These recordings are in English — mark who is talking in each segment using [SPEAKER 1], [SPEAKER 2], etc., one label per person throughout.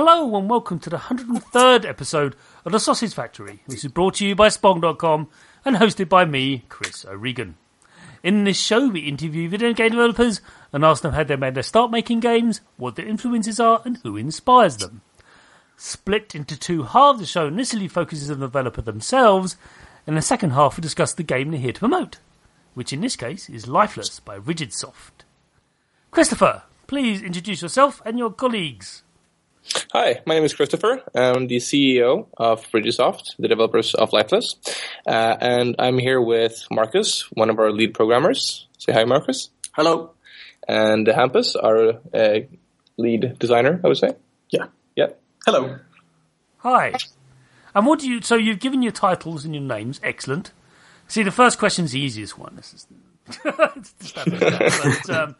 [SPEAKER 1] Hello and welcome to the 103rd episode of The Sausage Factory, This is brought to you by Spong.com and hosted by me, Chris O'Regan. In this show, we interview video game developers and ask them how they made their start making games, what their influences are, and who inspires them. Split into two halves, the show initially focuses on the developer themselves, and the second half, we discuss the game they're here to promote, which in this case is Lifeless by Rigidsoft. Christopher, please introduce yourself and your colleagues.
[SPEAKER 2] Hi, my name is Christopher. I'm the CEO of Rigidsoft, the developers of Lifeless. Uh, and I'm here with Marcus, one of our lead programmers. Say hi, Marcus.
[SPEAKER 3] Hello.
[SPEAKER 2] And Hampus, our uh, lead designer, I would say.
[SPEAKER 3] Yeah.
[SPEAKER 2] Yeah.
[SPEAKER 3] Hello.
[SPEAKER 1] Hi. And what do you? So you've given your titles and your names. Excellent. See, the first question's the easiest one. This is, it's that but, um,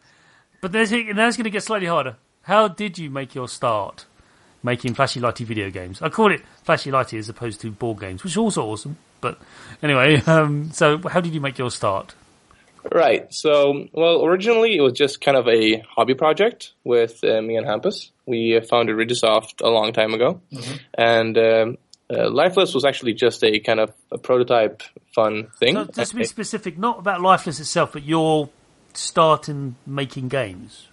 [SPEAKER 1] but there's, now it's going to get slightly harder. How did you make your start making flashy lighty video games? I call it flashy lighty as opposed to board games, which is also awesome. But anyway, um, so how did you make your start?
[SPEAKER 2] Right. So, well, originally it was just kind of a hobby project with uh, me and Hampus. We uh, founded Rigidsoft a long time ago,
[SPEAKER 3] Mm-hmm.
[SPEAKER 2] and um, uh, Lifeless was actually just a kind of a prototype, fun thing.
[SPEAKER 1] So, just to be specific, not about Lifeless itself, but your start in making games.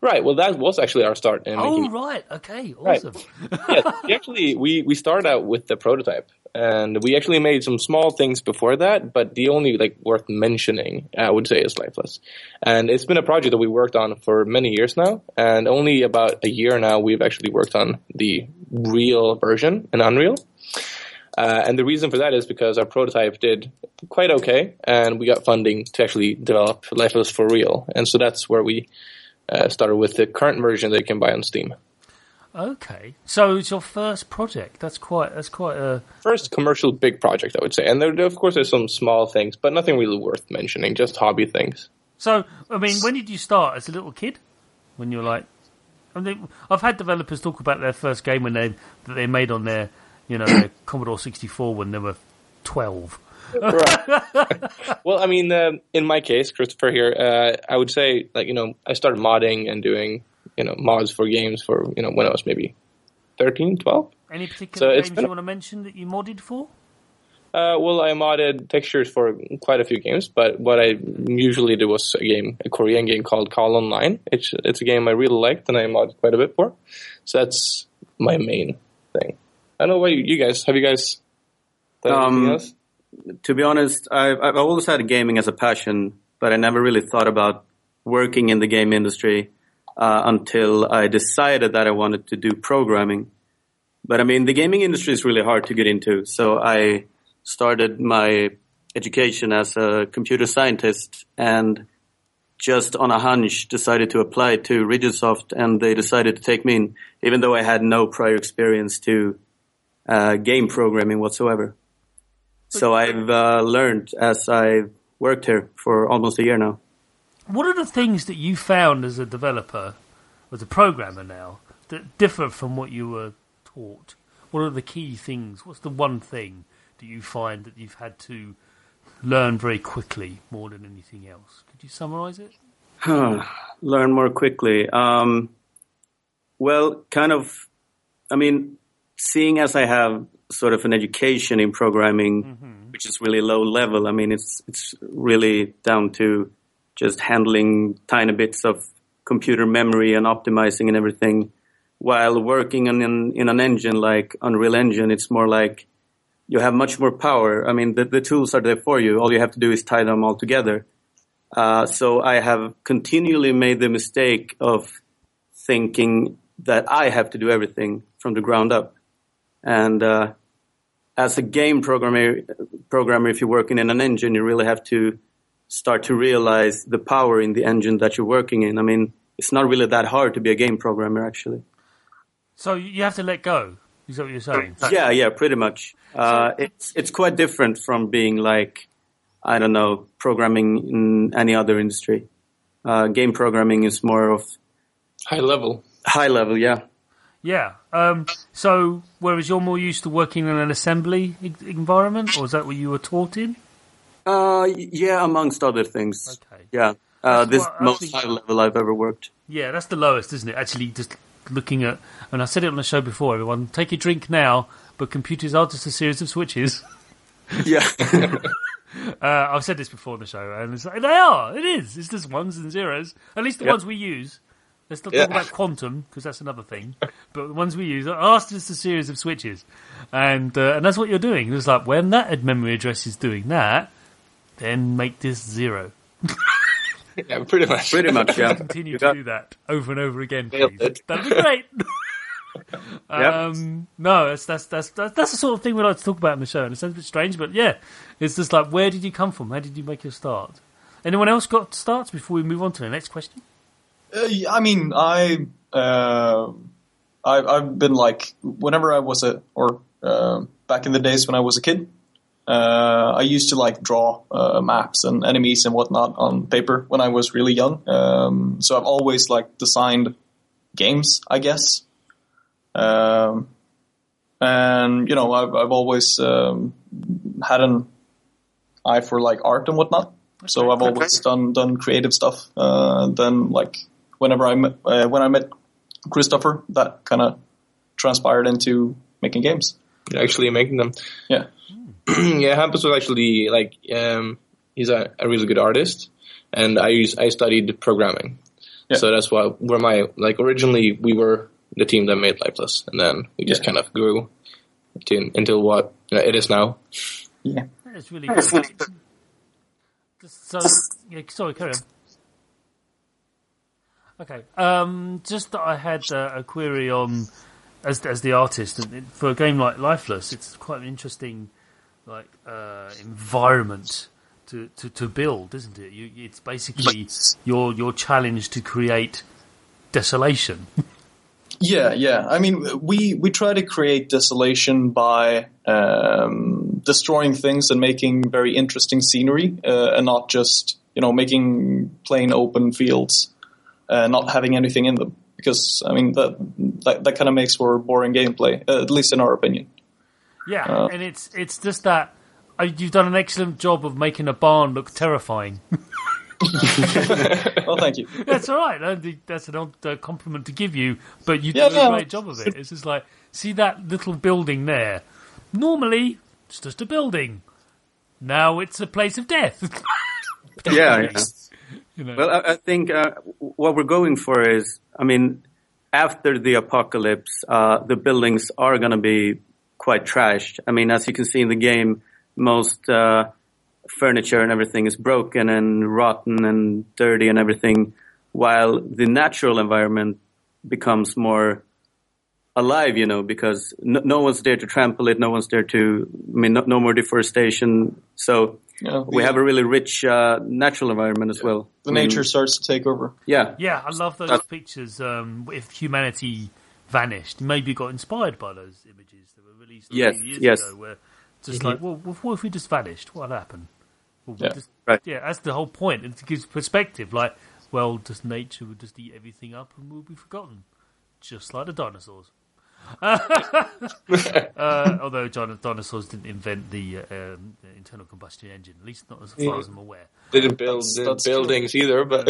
[SPEAKER 2] Right. Well, that was actually our start. In
[SPEAKER 1] Oh,
[SPEAKER 2] making
[SPEAKER 1] right. Okay.
[SPEAKER 2] Right.
[SPEAKER 1] Awesome.
[SPEAKER 2] yes, we actually we we started out with the prototype, and we actually made some small things before that. But the only like worth mentioning, I would say, is Lifeless, and it's been a project that we worked on for many years now, and only about a year now we've actually worked on the real version in Unreal. Uh, and the reason for that is because our prototype did quite okay, and we got funding to actually develop Lifeless for real, and so that's where we uh, started with the current version that you can buy on Steam.
[SPEAKER 1] Okay. So it's your first project. That's quite. That's quite a.
[SPEAKER 2] first commercial big project, I would say. And there, of course, there's some small things, but nothing really worth mentioning. Just hobby things.
[SPEAKER 1] So I mean, when did you start as a little kid? When you were like, I mean, I've had developers talk about their first game when they that they made on their, you know, their Commodore 64 when they were 12.
[SPEAKER 2] Well, I mean, uh, in my case, Christopher here, uh, I would say, like, you know, I started modding and doing, you know, mods for games for, you know, when I was maybe 13, 12.
[SPEAKER 1] Any particular
[SPEAKER 2] So
[SPEAKER 1] games
[SPEAKER 2] been
[SPEAKER 1] you
[SPEAKER 2] a-
[SPEAKER 1] want to mention that you modded for?
[SPEAKER 2] Uh, well, I modded textures for quite a few games, but what I usually do was a game, a Korean game called Kal Online. It's it's a game I really liked and I modded quite a bit for. So that's my main thing. I don't know why you, you guys have. You guys done anything
[SPEAKER 3] Um,
[SPEAKER 2] else?
[SPEAKER 3] To be honest, I've, I've always had gaming as a passion, but I never really thought about working in the game industry uh, until I decided that I wanted to do programming. But I mean, the gaming industry is really hard to get into, so I started my education as a computer scientist and just on a hunch decided to apply to Rigidsoft and they decided to take me in, even though I had no prior experience to uh, game programming whatsoever. So I've uh, learned as I've worked here for almost a year now.
[SPEAKER 1] What are the things that you found as a developer, as a programmer now, that differ from what you were taught? What are the key things? What's the one thing that you find that you've had to learn very quickly more than anything else? Could you summarize it?
[SPEAKER 3] Learn more quickly. Um, well, kind of. I mean, seeing as I have sort of an education in programming, which is really low level. I mean, it's it's really down to just handling tiny bits of computer memory and optimizing and everything. While working in an, in an engine like Unreal Engine, it's more like you have much more power. I mean, the, the tools are there for you. All you have to do is tie them all together. Uh, so I have continually made the mistake of thinking that I have to do everything from the ground up. And uh, as a game programmer, programmer, if you're working in an engine, you really have to start to realize the power in the engine that you're working in. I mean, it's not really that hard to be a game programmer, actually.
[SPEAKER 1] So you have to let go. Is that what you're saying?
[SPEAKER 3] Yeah, yeah, pretty much. Uh, it's it's quite different from being like I don't know programming in any other industry. Uh, game programming is more of
[SPEAKER 2] High level.
[SPEAKER 3] high level. Yeah,
[SPEAKER 1] Yeah. Um, so, whereas you're more used to working in an assembly e- environment, or is that what you were taught in?
[SPEAKER 3] uh, yeah, amongst other things.
[SPEAKER 1] Okay.
[SPEAKER 3] Yeah, uh, this
[SPEAKER 1] what-
[SPEAKER 3] most high level I've ever worked.
[SPEAKER 1] Yeah, that's the lowest, isn't it? Actually, just looking at, and I said it on the show before. Everyone, take your drink now, but computers are just a series of switches.
[SPEAKER 3] Yeah,
[SPEAKER 1] Uh, I've said this before on the show, and it's like, they are. It is. It's just ones and zeros. At least the
[SPEAKER 2] Yeah.
[SPEAKER 1] ones we use. Let's not
[SPEAKER 2] Yeah.
[SPEAKER 1] talk about quantum because that's another thing. But the ones we use are just a series of switches, and uh, and that's what you're doing. It's like when that memory address is doing that, then make this zero.
[SPEAKER 2] Yeah, pretty much.
[SPEAKER 3] pretty much. Yeah,
[SPEAKER 1] Continue to do that over and over again, please. That'd be great.
[SPEAKER 3] Yeah.
[SPEAKER 1] Um, no, that's, that's that's that's that's the sort of thing we like to talk about in the show. And it sounds a bit strange, but yeah, it's just like where did you come from? How did you make your start? Anyone else got starts before we move on to the next question?
[SPEAKER 4] Uh, I mean, I, uh, I, I've been like, whenever I was a, or uh, back in the days when I was a kid, uh, I used to like draw uh, maps and enemies and whatnot on paper when I was really young. Um, so I've always like designed games, I guess. Um, and you know, I've, I've always um, had an eye for like art and whatnot. So I've always done done creative stuff. Uh, then like whenever I met, uh, when I met Christopher, that kind of transpired into making games.
[SPEAKER 2] Actually making them.
[SPEAKER 4] Yeah.
[SPEAKER 2] yeah, Hampus was actually like um, he's a, a really good artist, and I use I studied programming,
[SPEAKER 4] Yeah.
[SPEAKER 2] so that's why where my like originally we were the team that made Lifeless, and then we just
[SPEAKER 4] Yeah.
[SPEAKER 2] kind of grew to, until what you know, it is now.
[SPEAKER 4] Yeah.
[SPEAKER 1] That's really good. Just so, yeah, sorry, carry on. Okay, um, just that I had uh, a query on as as the artist for a game like Lifeless, it's quite an interesting like uh, environment to, to, to build, isn't it? You, it's basically your your challenge to create desolation.
[SPEAKER 4] Yeah, yeah. I mean, we we try to create desolation by um, destroying things and making very interesting scenery, uh, and not just you know making plain open fields, uh, not having anything in them. Because I mean that that, that kind of makes for boring gameplay, uh, at least in our opinion.
[SPEAKER 1] Yeah,
[SPEAKER 4] Uh.
[SPEAKER 1] and it's it's just that uh, you've done an excellent job of making a barn look terrifying.
[SPEAKER 4] Well, thank you.
[SPEAKER 1] That's all right. That's an odd uh, compliment to give you, but you
[SPEAKER 4] Yeah,
[SPEAKER 1] do a great job of it. It's just like, see that little building there? Normally, it's just a building. Now it's a place of death.
[SPEAKER 3] yeah, yeah.
[SPEAKER 1] Know.
[SPEAKER 3] Well, I, I think uh, what we're going for is, I mean, after the apocalypse, uh, the buildings are going to be quite trashed. I mean, as you can see in the game, most uh, furniture and everything is broken and rotten and dirty and everything, while the natural environment becomes more alive, you know, because no, no one's there to trample it, no one's there to, I mean, no, no more deforestation. So
[SPEAKER 4] Yeah,
[SPEAKER 3] we
[SPEAKER 4] the-
[SPEAKER 3] have a really rich uh, natural environment as well.
[SPEAKER 4] the
[SPEAKER 3] I mean,
[SPEAKER 4] nature starts to take over.
[SPEAKER 3] Yeah,
[SPEAKER 1] yeah, I love those
[SPEAKER 3] That's-
[SPEAKER 1] pictures. Um, if humanity vanished, maybe got inspired by those images that were released a
[SPEAKER 3] Yes,
[SPEAKER 1] few years
[SPEAKER 3] yes.
[SPEAKER 1] ago, where just like, well, what if we just vanished? What happened? Well,
[SPEAKER 4] Yeah,
[SPEAKER 1] just,
[SPEAKER 3] right.
[SPEAKER 1] yeah, that's the whole point. It gives perspective. Like, well, just nature would just eat everything up and we'll be forgotten, just like the dinosaurs. uh, although dino- dinosaurs didn't invent the uh, um, internal combustion engine, at least not as far as I'm aware.
[SPEAKER 2] They Didn't build
[SPEAKER 4] That's- that's
[SPEAKER 2] buildings either, but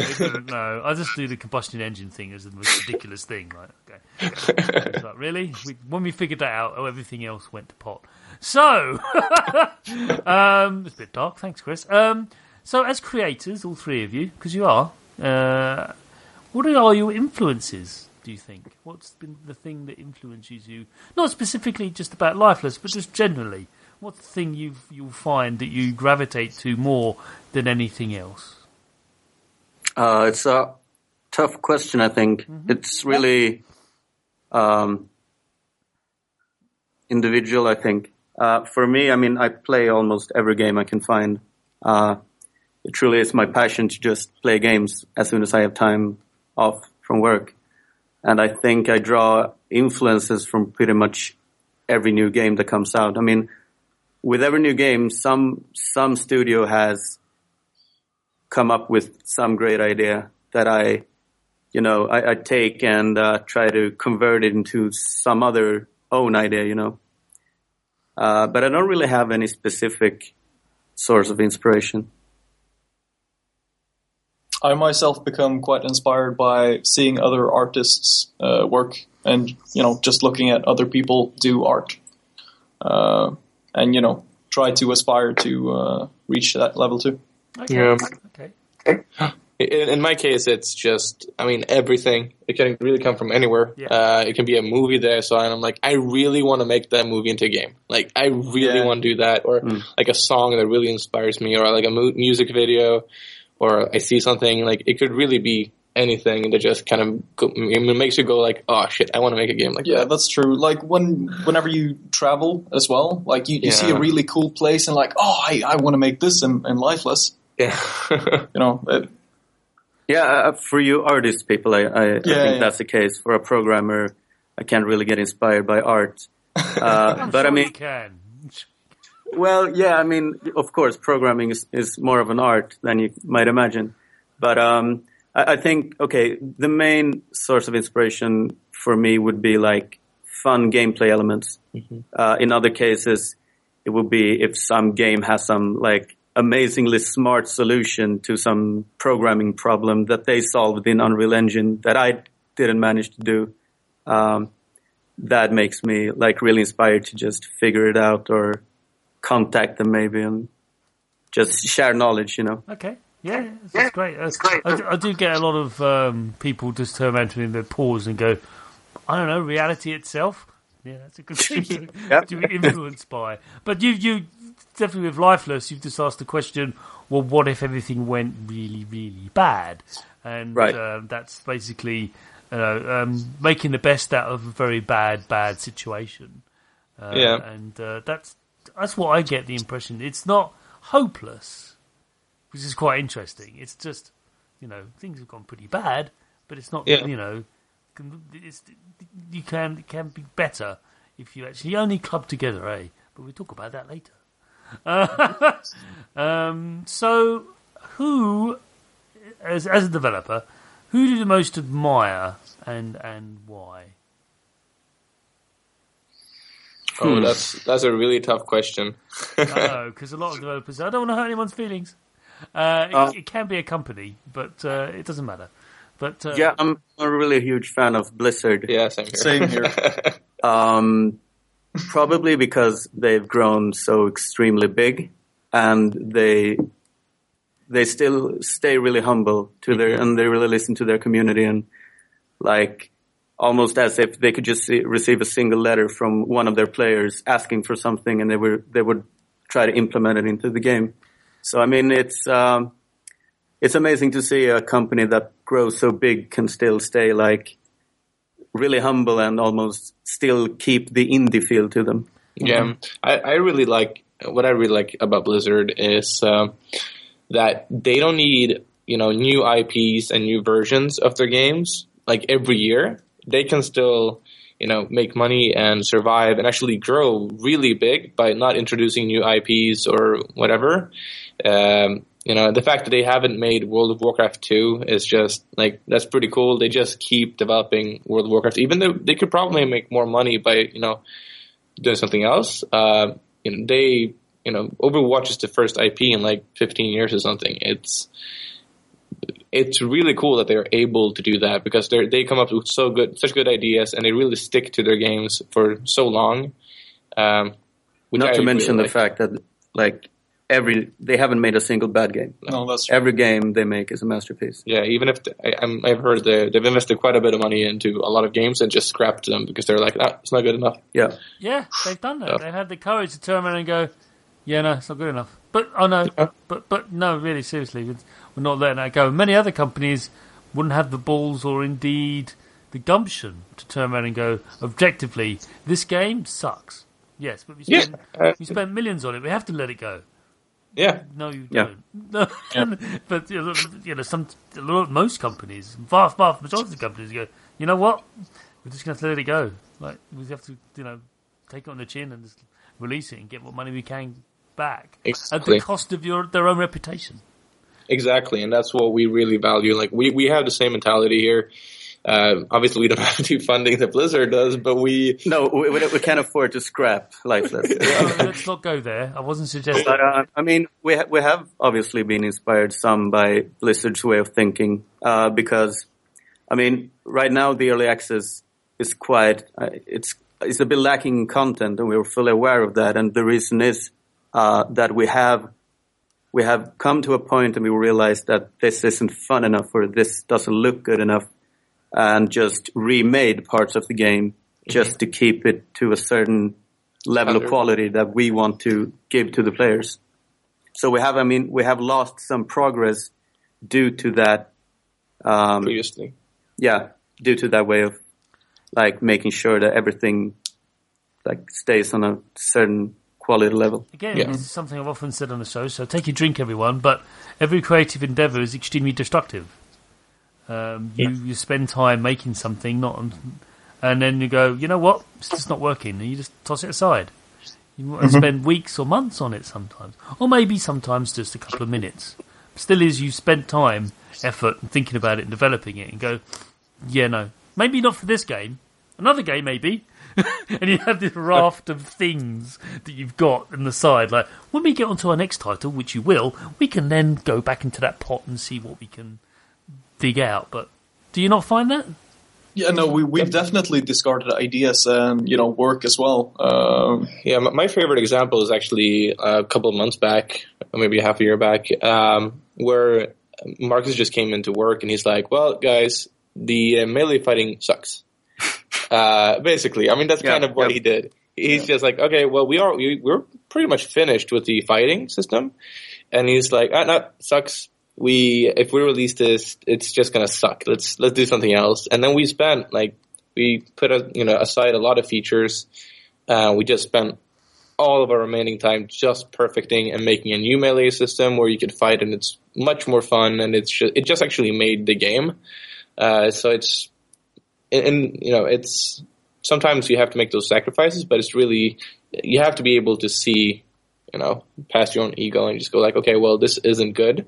[SPEAKER 1] no, I just do the combustion engine thing as the most ridiculous thing. Like, okay, It's like, really? We, when we figured that out, oh, everything else went to pot. So, um, it's a bit dark. Thanks, Chris. Um, so, as creators, all three of you, because you are, uh, what are your influences? Do you think? What's been the thing that influences you? Not specifically just about Lifeless, but just generally. What's the thing you you'll find that you gravitate to more than anything else?
[SPEAKER 3] uh, it's a tough question. I think it's really um, individual. I think uh, for me, I mean, I play almost every game I can find. Uh, it truly is my passion to just play games as soon as I have time off from work. And I think I draw influences from pretty much every new game that comes out. I mean, with every new game, some some studio has come up with some great idea that I, you know, I, I take and uh, try to convert it into some other own idea, you know. Uh, but I don't really have any specific source of inspiration.
[SPEAKER 4] I myself become quite inspired by seeing other artists uh, work and you know just looking at other people do art, uh, and you know try to aspire to uh, reach that level too.
[SPEAKER 1] Okay.
[SPEAKER 2] Yeah.
[SPEAKER 1] Okay.
[SPEAKER 2] In, in my case, it's just, I mean, everything. It can really come from anywhere.
[SPEAKER 1] Yeah.
[SPEAKER 2] Uh, it can be a movie that I saw, and I'm like, I really want to make that movie into a game. Like, I really
[SPEAKER 4] Yeah.
[SPEAKER 2] want to do that, or like a song that really inspires me, or like a mu- music video, or I see something. Like, it could really be anything that just kind of go, it makes you go like, oh shit, I want to make a game like
[SPEAKER 4] Yeah,
[SPEAKER 2] that.
[SPEAKER 4] that's true. Like when whenever you travel as well, like you, you see a really cool place and like, oh, I, I want to make this in, in Lifeless.
[SPEAKER 2] Yeah.
[SPEAKER 4] You know, it,
[SPEAKER 3] Yeah, uh, for you artist people, I, I, I think
[SPEAKER 4] yeah.
[SPEAKER 3] that's the case. For a programmer, I can't really get inspired by art. Uh,
[SPEAKER 1] I'm
[SPEAKER 3] but
[SPEAKER 1] sure
[SPEAKER 3] I
[SPEAKER 1] you
[SPEAKER 3] mean,
[SPEAKER 1] can.
[SPEAKER 3] Well, yeah, I mean, of course, programming is, is more of an art than you might imagine. But um, I, I think, okay, the main source of inspiration for me would be like fun gameplay elements. Uh, in other cases, it would be if some game has some like amazingly smart solution to some programming problem that they solved in Unreal Engine that I didn't manage to do. Um, that makes me like really inspired to just figure it out or contact them maybe and just share knowledge, you know.
[SPEAKER 1] Okay. Yeah, yeah, that's great. That's I, I do get a lot of um, people just turn around to me and they pause and go, I don't know, reality itself. Yeah, that's a good thing to,
[SPEAKER 3] Yep.
[SPEAKER 1] to be influenced by. But you, you definitely with Lifeless, you've just asked the question, well, what if everything went really, really bad? And
[SPEAKER 3] Right.
[SPEAKER 1] um, that's basically you know, um, making the best out of a very bad, bad situation. Uh,
[SPEAKER 2] Yeah.
[SPEAKER 1] and uh, that's that's what I get the impression. It's not hopeless, which is quite interesting. It's just you know things have gone pretty bad, but it's not
[SPEAKER 2] Yeah.
[SPEAKER 1] you know it's, you can it can be better if you actually only club together, eh? But we'll talk about that later. Uh, um, so, who, as as a developer, who do you most admire and and why?
[SPEAKER 2] Oh, that's that's a really tough question.
[SPEAKER 1] because a lot of developers, I don't want to hurt anyone's feelings. Uh, it,
[SPEAKER 3] Uh,
[SPEAKER 1] it can be a company, but uh, it doesn't matter. But uh,
[SPEAKER 3] Yeah, I'm a really huge fan of Blizzard.
[SPEAKER 2] yeah, same here.
[SPEAKER 4] same here.
[SPEAKER 3] Um, probably because they've grown so extremely big, and they they still stay really humble to their and they really listen to their community and like almost as if they could just see, receive a single letter from one of their players asking for something and they were they would try to implement it into the game. So I mean it's um, it's amazing to see a company that grows so big can still stay like really humble and almost still keep the indie feel to them.
[SPEAKER 2] Yeah, I, I really like what I really like about Blizzard is um, that they don't need you know new IPs and new versions of their games like every year. They can still you know make money and survive and actually grow really big by not introducing new IPs or whatever. Um, you know the fact that they haven't made World of Warcraft two is just like that's pretty cool. They just keep developing World of Warcraft, even though they could probably make more money by you know doing something else. Uh, you know, they, you know, Overwatch is the first IP in like 15 years or something. It's, it's really cool that they're able to do that because they they come up with so good, such good ideas, and they really stick to their games for so long. Um,
[SPEAKER 3] Not
[SPEAKER 2] I
[SPEAKER 3] to
[SPEAKER 2] really
[SPEAKER 3] mention the
[SPEAKER 2] like.
[SPEAKER 3] fact that like every they haven't made a single bad game.
[SPEAKER 4] No, that's true.
[SPEAKER 3] Every game they make is a masterpiece.
[SPEAKER 2] Yeah, even if the, I, I'm, I've heard they, they've invested quite a bit of money into a lot of games and just scrapped them because they're like, ah, it's not good enough.
[SPEAKER 3] Yeah.
[SPEAKER 1] yeah, they've done that.
[SPEAKER 2] Yeah.
[SPEAKER 1] They had the courage to turn around and go, "Yeah, no, it's not good enough." But oh no,
[SPEAKER 2] Yeah.
[SPEAKER 1] but but no, really, seriously, we're we're not letting that go. Many other companies wouldn't have the balls or indeed the gumption to turn around and go objectively, this game sucks. Yes, but we
[SPEAKER 2] Yeah,
[SPEAKER 1] spent
[SPEAKER 2] uh,
[SPEAKER 1] we spent millions on it. We have to let it go.
[SPEAKER 2] Yeah,
[SPEAKER 1] No, you
[SPEAKER 3] Yeah.
[SPEAKER 1] don't. No, but you know, you know, some a lot, most companies, vast, vast majority of companies go, you know what? We're just going to let it go. Like we have to, you know, take it on the chin and just release it and get what money we can back at the cost of your their own reputation.
[SPEAKER 2] Exactly, and that's what we really value. Like we, we have the same mentality here. Uh, obviously, we don't have to do funding that Blizzard does, but we
[SPEAKER 3] No, we, we we can't afford to scrap Lifeless.
[SPEAKER 1] So let's not go there. I wasn't suggesting.
[SPEAKER 3] But uh, I mean, we ha- we have obviously been inspired some by Blizzard's way of thinking uh, because, I mean, right now the early access is quite uh, it's it's a bit lacking in content, and we're fully aware of that. And the reason is uh, that we have we have come to a point, and we realize that this isn't fun enough, or this doesn't look good enough, and just remade parts of the game just to keep it to a certain level of quality that we want to give to the players. So we have, I mean, we have lost some progress due to that. Um,
[SPEAKER 2] previously.
[SPEAKER 3] yeah, due to that way of like making sure that everything like stays on a certain quality level.
[SPEAKER 1] Again,
[SPEAKER 2] Yeah.
[SPEAKER 1] this is something I've often said on the show. So take your drink, everyone. But every creative endeavor is extremely destructive. Um, you you spend time making something, not, and then you go, you know what, it's just not working, and you just toss it aside. You might spend weeks or months on it sometimes, or maybe sometimes just a couple of minutes. Still, is you spent time, effort, and thinking about it and developing it, and go, yeah, no, maybe not for this game. Another game, maybe. and you have this raft of things that you've got on the side. Like when we get onto our next title, which you will, we can then go back into that pot and see what we can dig out. But do you not find that?
[SPEAKER 4] Yeah, no, we we've definitely discarded ideas and you know work as well. Um,
[SPEAKER 2] Yeah, my my favorite example is actually a couple of months back, or maybe half a year back, um, where Marcus just came into work and he's like, "Well, guys, the uh, melee fighting sucks." Uh, basically, I mean that's
[SPEAKER 3] Yeah,
[SPEAKER 2] kind of what
[SPEAKER 3] yep.
[SPEAKER 2] he did. He's just like, "Okay, well, we are we, we're pretty much finished with the fighting system," and he's like, "Ah, no, sucks." We if we release this, it's just gonna suck. Let's let's do something else. And then we spent like we put a, you know aside a lot of features. Uh, we just spent all of our remaining time just perfecting and making a new melee system where you could fight and it's much more fun and it's just, it just actually made the game. Uh, so it's and, and you know it's sometimes you have to make those sacrifices, but it's really you have to be able to see you know past your own ego and just go like, okay, well this isn't good,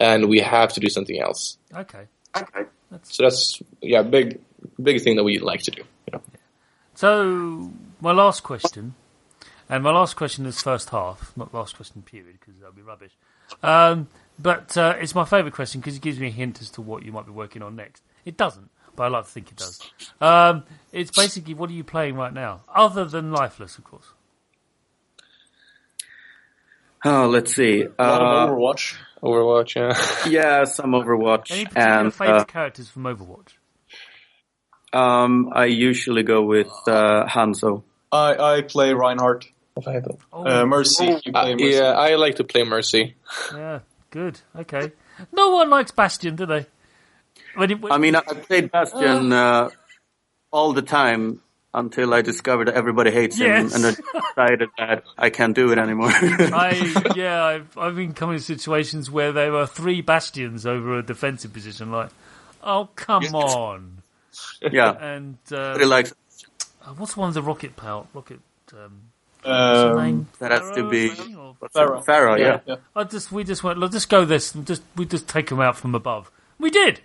[SPEAKER 2] and we have to do something else.
[SPEAKER 1] Okay. okay.
[SPEAKER 2] So that's yeah, big big thing that we like to do. You know?
[SPEAKER 1] So my last question, and my last question is first half, not last question period, because that'll be rubbish. Um, but uh, it's my favourite question because it gives me a hint as to what you might be working on next. It doesn't, but I like to think it does. Um, it's basically what are you playing right now, other than Lifeless, of course.
[SPEAKER 3] Oh, let's see.
[SPEAKER 4] a lot
[SPEAKER 3] Uh,
[SPEAKER 4] of Overwatch.
[SPEAKER 2] Overwatch, yeah.
[SPEAKER 3] yeah, some Overwatch,
[SPEAKER 1] Any particular
[SPEAKER 3] and
[SPEAKER 1] favourite
[SPEAKER 3] uh,
[SPEAKER 1] characters from Overwatch?
[SPEAKER 3] um, I usually go with uh, Hanzo.
[SPEAKER 4] I I play Reinhardt.
[SPEAKER 1] Oh,
[SPEAKER 4] Uh, Mercy. You
[SPEAKER 2] Uh,
[SPEAKER 4] play Mercy.
[SPEAKER 2] yeah, I like to play Mercy.
[SPEAKER 1] yeah, good. Okay. No one likes Bastion, do they? When it, when,
[SPEAKER 3] I mean, I I played Bastion uh, all the time until I discovered that everybody hates him, and I decided that I can't do it anymore.
[SPEAKER 1] I yeah, I've I've been coming to situations where there were three bastions over a defensive position. Like, oh come on!
[SPEAKER 3] yeah,
[SPEAKER 1] And
[SPEAKER 3] everybody
[SPEAKER 1] uh,
[SPEAKER 3] likes.
[SPEAKER 1] what's one of the rocket power? Rocket. Um,
[SPEAKER 4] Um,
[SPEAKER 3] that has to be-
[SPEAKER 1] or something, or-
[SPEAKER 4] Pharah.
[SPEAKER 3] Pharah, yeah.
[SPEAKER 4] yeah.
[SPEAKER 1] I just we just went. Let's just go this. And just we just take them out from above. We did.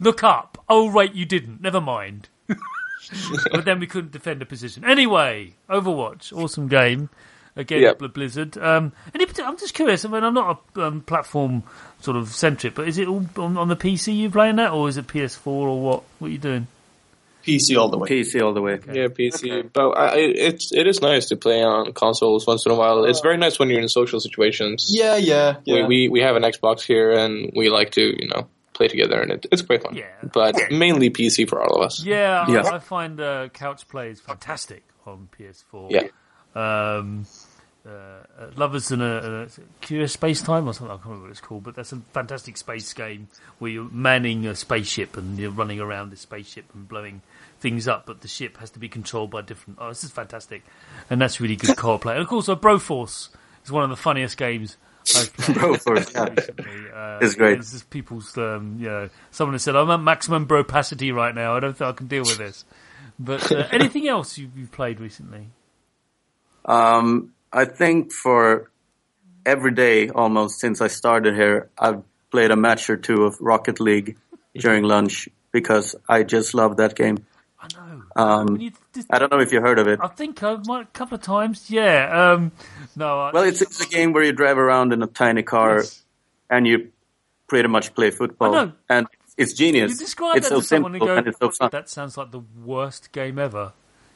[SPEAKER 1] Look up. Oh right, you didn't. Never mind. but then we couldn't defend a position. Anyway, Overwatch, awesome game. Again,
[SPEAKER 2] Yep.
[SPEAKER 1] Bl- Blizzard. Um, any I'm just curious. I mean, I'm not a um, platform sort of centric, but is it all on, on the PC you playing that, or is it PS4 or what? What are you doing?
[SPEAKER 4] PC all the way.
[SPEAKER 3] PC all the way.
[SPEAKER 2] Yeah, PC. But I, I- it's it is nice to play on consoles once in a while. It's very nice when you're in social situations.
[SPEAKER 4] Yeah, yeah, yeah.
[SPEAKER 2] We, we we have an Xbox here, and we like to you know play together, and it, it's quite fun.
[SPEAKER 1] Yeah.
[SPEAKER 2] But mainly PC for all of us.
[SPEAKER 1] Yeah,
[SPEAKER 3] Yeah.
[SPEAKER 1] I, I find uh, couch play is fantastic on PS4.
[SPEAKER 2] Yeah.
[SPEAKER 1] Um, uh, uh, Lovers in a, a Curious Space Time or something. I can't remember what it's called, but that's a fantastic space game where you're manning a spaceship and you're running around this spaceship and blowing things up, but the ship has to be controlled by different. Oh, this is fantastic, and that's really good co-op play. And of course, uh, Broforce is one of the funniest games I've played
[SPEAKER 3] Broforce, yeah.
[SPEAKER 1] recently. Uh,
[SPEAKER 3] It's great.
[SPEAKER 1] People's, um, you know, someone has said, I'm at maximum bropacity right now. I don't think I can deal with this. But uh, anything else you've, you've played recently?
[SPEAKER 3] Um, I think for every day almost since I started here, I've played a match or two of Rocket League during lunch because I just love that game.
[SPEAKER 1] I know.
[SPEAKER 3] Um,
[SPEAKER 1] When just-
[SPEAKER 3] I don't know if you heard of it.
[SPEAKER 1] I think I might a couple of times. Yeah. Um, no. I,
[SPEAKER 3] Well, it's, it's a game where you drive around in a tiny car
[SPEAKER 1] Yes.
[SPEAKER 3] and you pretty much play football.
[SPEAKER 1] I know.
[SPEAKER 3] And it's genius.
[SPEAKER 1] you describe
[SPEAKER 3] it's
[SPEAKER 1] that
[SPEAKER 3] so
[SPEAKER 1] to someone
[SPEAKER 3] simple
[SPEAKER 1] and
[SPEAKER 3] and it's so fun.
[SPEAKER 1] "That sounds like the worst game ever."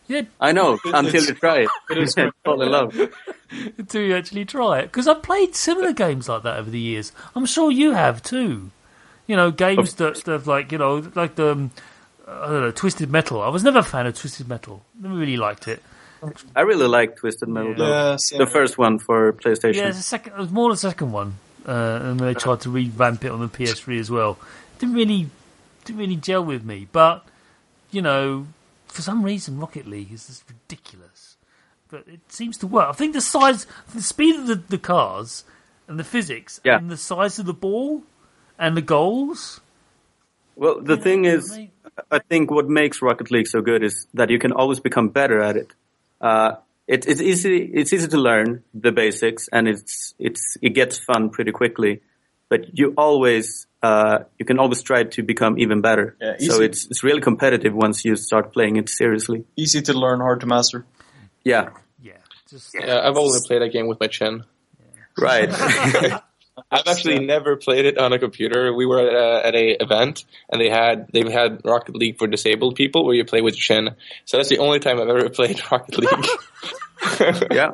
[SPEAKER 1] Yeah,
[SPEAKER 3] I know until you try it.
[SPEAKER 4] It is
[SPEAKER 3] fall in love.
[SPEAKER 1] do you actually try it? Because I've played similar games like that over the years. I'm sure you have too. You know, games that that like you know, like the um, I don't know, Twisted Metal. I was never a fan of Twisted Metal. Never really liked it.
[SPEAKER 3] I really like Twisted Metal
[SPEAKER 1] Yeah.
[SPEAKER 3] though.
[SPEAKER 4] Yeah, same
[SPEAKER 3] the first one for PlayStation.
[SPEAKER 1] Yeah, it's a second. It was more the second one, uh, and they tried to revamp it on the PS3 as well. Didn't really, didn't really gel with me. But you know, for some reason, Rocket League is just ridiculous. But it seems to work. I think the size, the speed of the, the cars, and the physics,
[SPEAKER 3] Yeah.
[SPEAKER 1] and the size of the ball, and the goals.
[SPEAKER 3] Well, the thing is,
[SPEAKER 1] they-
[SPEAKER 3] I think what makes Rocket League so good is that you can always become better at it. Uh, it it's easy. It's easy to learn the basics, and it's it's it gets fun pretty quickly. But you always uh, you can always try to become even better.
[SPEAKER 4] Yeah,
[SPEAKER 3] so it's it's really competitive once you start playing it seriously.
[SPEAKER 4] Easy to learn, hard to master.
[SPEAKER 3] Yeah,
[SPEAKER 1] Yeah, just
[SPEAKER 2] Yeah, I've only played that game with my chin.
[SPEAKER 3] right.
[SPEAKER 2] I've actually never played it on a computer. We were at a, at a event, and they had they've had Rocket League for disabled people, where you play with your chin. So that's the only time I've ever played Rocket League.
[SPEAKER 3] yeah,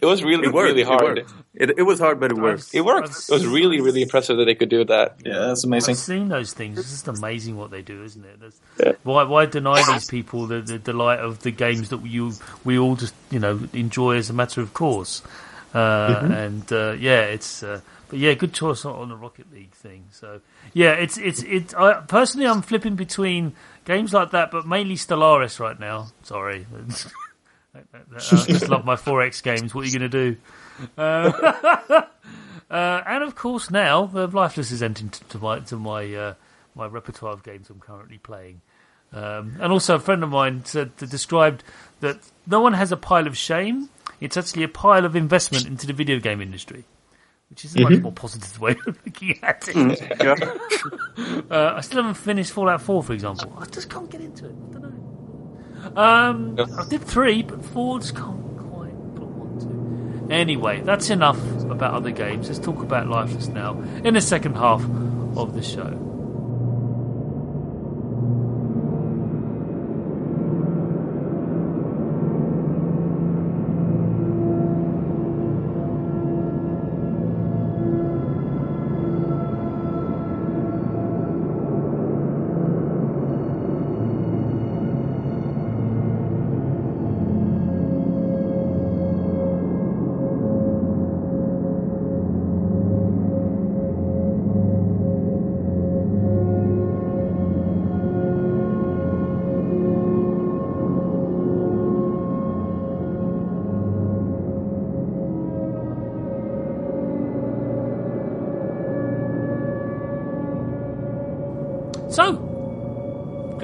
[SPEAKER 2] it was really
[SPEAKER 3] it
[SPEAKER 2] really hard.
[SPEAKER 3] worked. It, it was hard, but it worked.
[SPEAKER 2] It worked. It was really really impressive that they could do that.
[SPEAKER 4] Yeah, that's
[SPEAKER 1] I've
[SPEAKER 4] amazing.
[SPEAKER 1] seen those things. It's just amazing what they do, isn't it? There's- Why why deny these people the, the delight of the games that you we all just you know enjoy as a matter of course? Uh, And uh, yeah, it's uh, but yeah, good choice on, the Rocket League thing. So yeah, it's it's it. I, personally, I'm flipping between games like that, but mainly Stellaris right now. Sorry. I just love my 4X games. What are you going to do? Uh, uh, and of course, now uh, Lifeless is entered to my to my uh, my repertoire of games I'm currently playing. Um, and also, a friend of mine said described that no one has a pile of shame. It's actually a pile of investment into the video game industry, which is a much more positive way of looking at it.
[SPEAKER 3] Yeah.
[SPEAKER 1] Uh, I still haven't finished Fallout 4, for example. I just can't get into it. I don't know. Um, I did three, but four just can't quite want to. Anyway, that's enough about other games. Let's talk about Lifeless now in the second half of the show.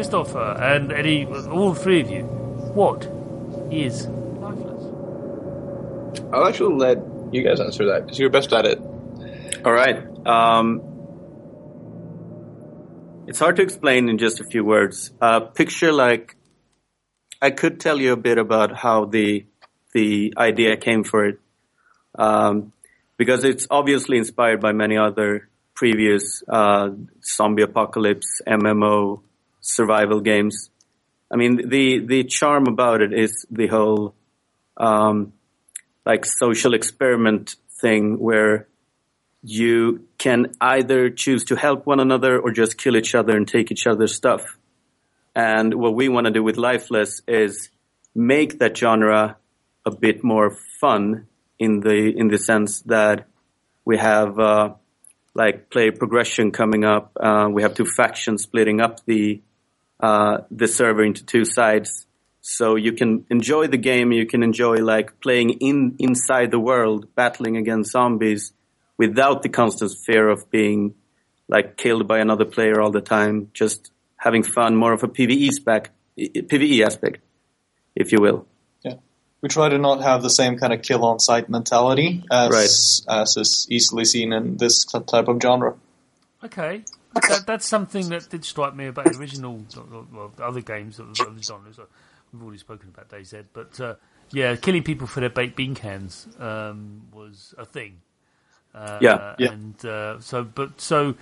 [SPEAKER 1] Christopher and Eddie, all three of you, what is Lifeless?
[SPEAKER 2] I'll actually let you guys answer that because you're best at it.
[SPEAKER 3] All right. Um, it's hard to explain in just a few words. Uh, picture like I could tell you a bit about how the the idea came for it, um, because it's obviously inspired by many other previous uh, zombie apocalypse MMO survival games. I mean, the the charm about it is the whole um, like social experiment thing where you can either choose to help one another or just kill each other and take each other's stuff. And what we want to do with Lifeless is make that genre a bit more fun in the in the sense that we have uh, like player progression coming up. Uh, we have two factions splitting up the uh, the server into two sides, so you can enjoy the game. You can enjoy like playing in inside the world, battling against zombies, without the constant fear of being like killed by another player all the time. Just having fun, more of a PVE spec, PVE aspect, if you will.
[SPEAKER 4] Yeah, we try to not have the same kind of kill on sight mentality as
[SPEAKER 3] Right.
[SPEAKER 4] as is easily seen in this type of genre.
[SPEAKER 1] Okay, that, that's something that did strike me about the original, well, other games of the genres. We've already spoken about DayZ, but uh, yeah, killing people for their baked bean cans um, was a thing. Uh,
[SPEAKER 3] Yeah,
[SPEAKER 4] yeah.
[SPEAKER 1] and uh, so, but so,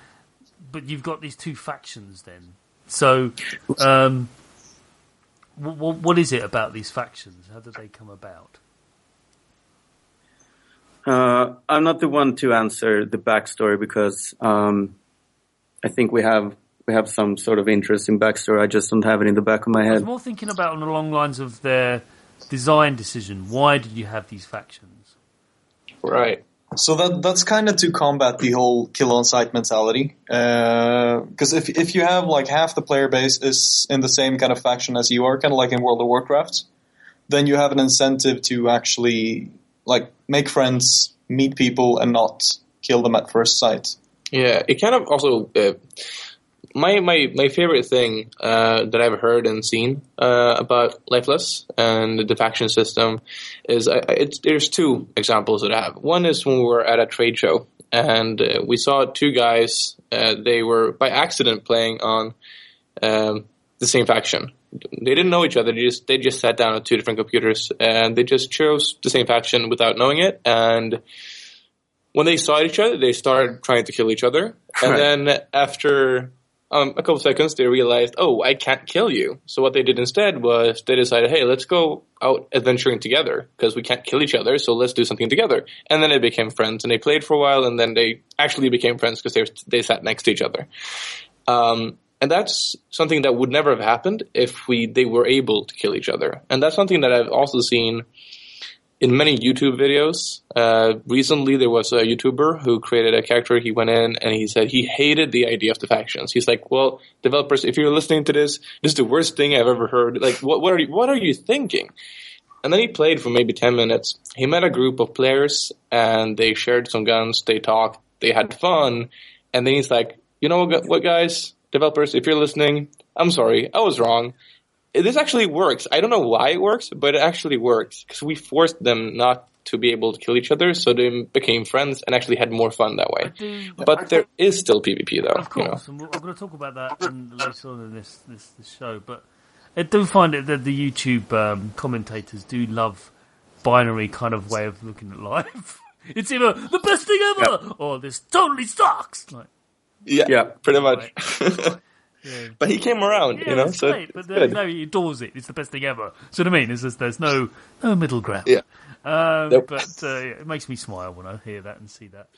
[SPEAKER 1] but you've got these two factions then. So, um, what, what is it about these factions? How did they come about?
[SPEAKER 3] Uh, I'm not the one to answer the backstory because um, I think we have we have some sort of interesting backstory. I just don't have it in the back of my head.
[SPEAKER 1] I was
[SPEAKER 3] head.
[SPEAKER 1] more thinking about along lines of their design decision. Why did you have these factions?
[SPEAKER 2] Right.
[SPEAKER 4] So that that's kind of to combat the whole kill on sight mentality. Uh, because if if you have like half the player base is in the same kind of faction as you are, kind of like in World of Warcraft, then you have an incentive to actually like make friends, meet people, and not kill them at first sight.
[SPEAKER 2] Yeah, it kind of also uh, my my my favorite thing uh, that I've heard and seen uh, about Lifeless and the faction system is I, it's, there's two examples that I have. One is when we were at a trade show and uh, we saw two guys. Uh, they were by accident playing on um, the same faction. They didn't know each other. They just they just sat down at two different computers and they just chose the same faction without knowing it and when they saw each other, they started trying to kill each other. And
[SPEAKER 3] Right.
[SPEAKER 2] then after um, a couple seconds, they realized, oh, I can't kill you. So what they did instead was they decided, hey, let's go out adventuring together because we can't kill each other. So let's do something together. And then they became friends and they played for a while and then they actually became friends because they, they sat next to each other. Um, and that's something that would never have happened if we they were able to kill each other. And that's something that I've also seen in many YouTube videos. Uh, recently, there was a YouTuber who created a character. He went in and he said he hated the idea of the factions. He's like, "Well, developers, if you're listening to this, this is the worst thing I've ever heard. Like, what, what are you, what are you thinking?" And then he played for maybe ten minutes. He met a group of players and they shared some guns. They talked. They had fun. And then he's like, "You know what, what guys, developers, if you're listening, I'm sorry, I was wrong." This actually works. I don't know why it works, but it actually works because we forced them not to be able to kill each other, so they became friends and actually had more fun that way.
[SPEAKER 1] do-
[SPEAKER 2] But there is still PvP though.
[SPEAKER 1] Of
[SPEAKER 2] you know.
[SPEAKER 1] course, and we're, I'm going to talk about that in, later on in this, this, this show. But I do find it that the YouTube um, commentators do love binary kind of way of looking at life. It's either the best thing ever or this totally sucks. Like,
[SPEAKER 2] Yeah,
[SPEAKER 3] Yeah.
[SPEAKER 2] pretty much.
[SPEAKER 1] yeah.
[SPEAKER 2] but he came around,
[SPEAKER 1] Yeah,
[SPEAKER 2] you know,
[SPEAKER 1] it's
[SPEAKER 2] so
[SPEAKER 1] great, but
[SPEAKER 2] good.
[SPEAKER 1] no, he adores it. It's the best thing ever. So what I mean is there's, there's no no middle ground.
[SPEAKER 2] Yeah.
[SPEAKER 1] Um,
[SPEAKER 2] Nope.
[SPEAKER 1] But uh, it makes me smile when I hear that and see that.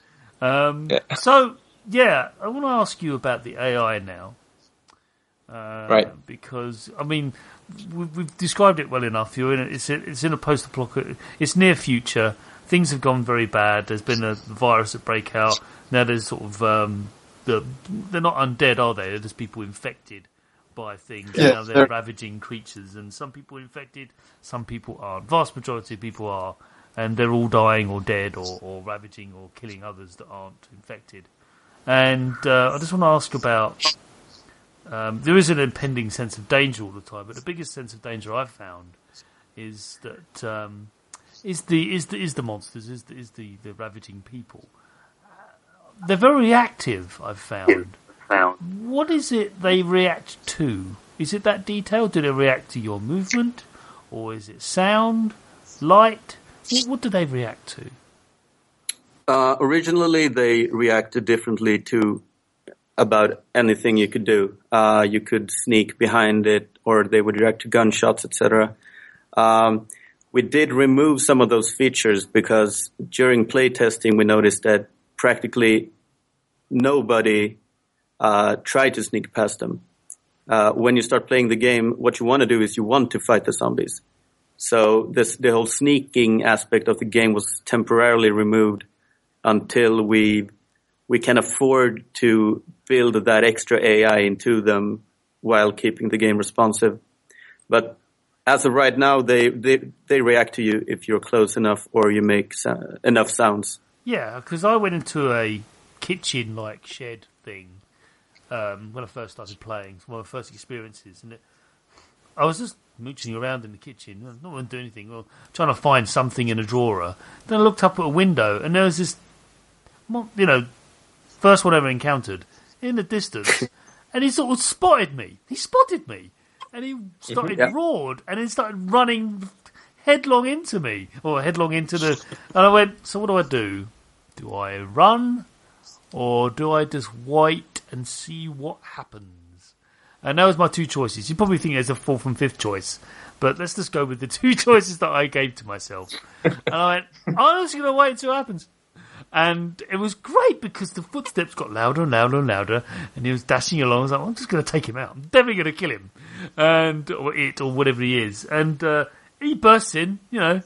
[SPEAKER 1] Um,
[SPEAKER 2] Yeah.
[SPEAKER 1] So yeah, I want to ask you about the AI now. Uh,
[SPEAKER 2] Right.
[SPEAKER 1] Because I mean, we've, we've described it well enough. You're in a, it's a, it's in a post-apocalyptic. It's near future. Things have gone very bad. There's been a virus that break out. Now there's sort of um, the they're not undead, are they? They're just people infected by things.
[SPEAKER 4] Yeah,
[SPEAKER 1] now they're
[SPEAKER 4] they're-
[SPEAKER 1] ravaging creatures, and some people are infected, some people aren't. Vast majority of people are, and they're all dying or dead or, or ravaging or killing others that aren't infected. And uh, I just want to ask about. Um, there is an impending sense of danger all the time, but the biggest sense of danger I've found is that um, is the is the is the monsters, is the, is the, the ravaging people. They're very active. I've found. What is it they react to? Is it that detail? Do they react to your movement, or is it sound, light? What, what do they react to?
[SPEAKER 3] Uh, originally, they reacted differently to about anything you could do. Uh, you could sneak behind it, or they would react to gunshots, etc. Um, we did remove some of those features because during playtesting, we noticed that practically nobody uh, tried to sneak past them. Uh, when you start playing the game, what you want to do is you want to fight the zombies. So this the whole sneaking aspect of the game was temporarily removed until we we can afford to build that extra AI into them while keeping the game responsive. But as of right now, they they, they react to you if you're close enough or you make so- enough sounds.
[SPEAKER 1] Yeah, because I went into a kitchen like shed thing um, when I first started playing. One of my first experiences, and it, I was just mooching around in the kitchen, not want to do anything, or trying to find something in a drawer. Then I looked up at a window, and there was this, you know, first one I ever encountered in the distance, and he sort of spotted me. He spotted me, and he started
[SPEAKER 3] Yeah.
[SPEAKER 1] roared, and then started running headlong into me, or headlong into the. And I went, so what do I do? Do I run, or do I just wait and see what happens? And that was my two choices. You probably think there's a fourth and fifth choice, but let's just go with the two choices that I gave to myself. And I went, I'm just going to wait until it happens. And it was great because the footsteps got louder and louder and louder, and he was dashing along. I was like, I'm just going to take him out. I'm definitely going to kill him, and or it or whatever he is. And uh, he bursts in, you know,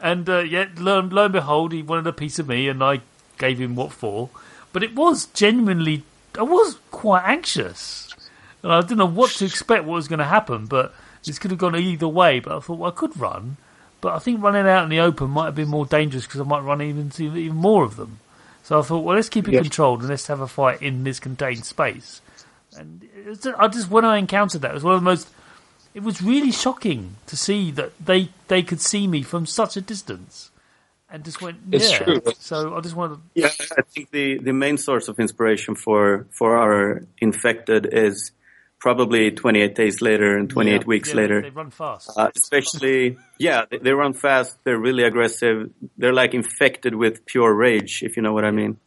[SPEAKER 1] and uh, yet lo, lo and behold, he wanted a piece of me, and I gave him what for. But it was genuinely, I was quite anxious. And I didn't know what to expect, what was going to happen, but this could have gone either way. But I thought, well, I could run, but I think running out in the open might have been more dangerous because I might run even to even more of them. So I thought, well, let's keep it
[SPEAKER 2] Yeah.
[SPEAKER 1] controlled and let's have a fight in this contained space. And it's, I just when I encountered that, it was one of the most. It was really shocking to see that they they could see me from such a distance, and just went,
[SPEAKER 2] It's
[SPEAKER 1] yeah.
[SPEAKER 2] true.
[SPEAKER 1] So I just wanted.
[SPEAKER 3] Yeah, I think the, the main source of inspiration for, for our infected is probably 28 days later and 28
[SPEAKER 1] Yeah,
[SPEAKER 3] weeks
[SPEAKER 1] yeah,
[SPEAKER 3] later.
[SPEAKER 1] they run fast.
[SPEAKER 3] Uh, especially, yeah, they, they run fast. They're really aggressive. They're like infected with pure rage, if you know what I mean.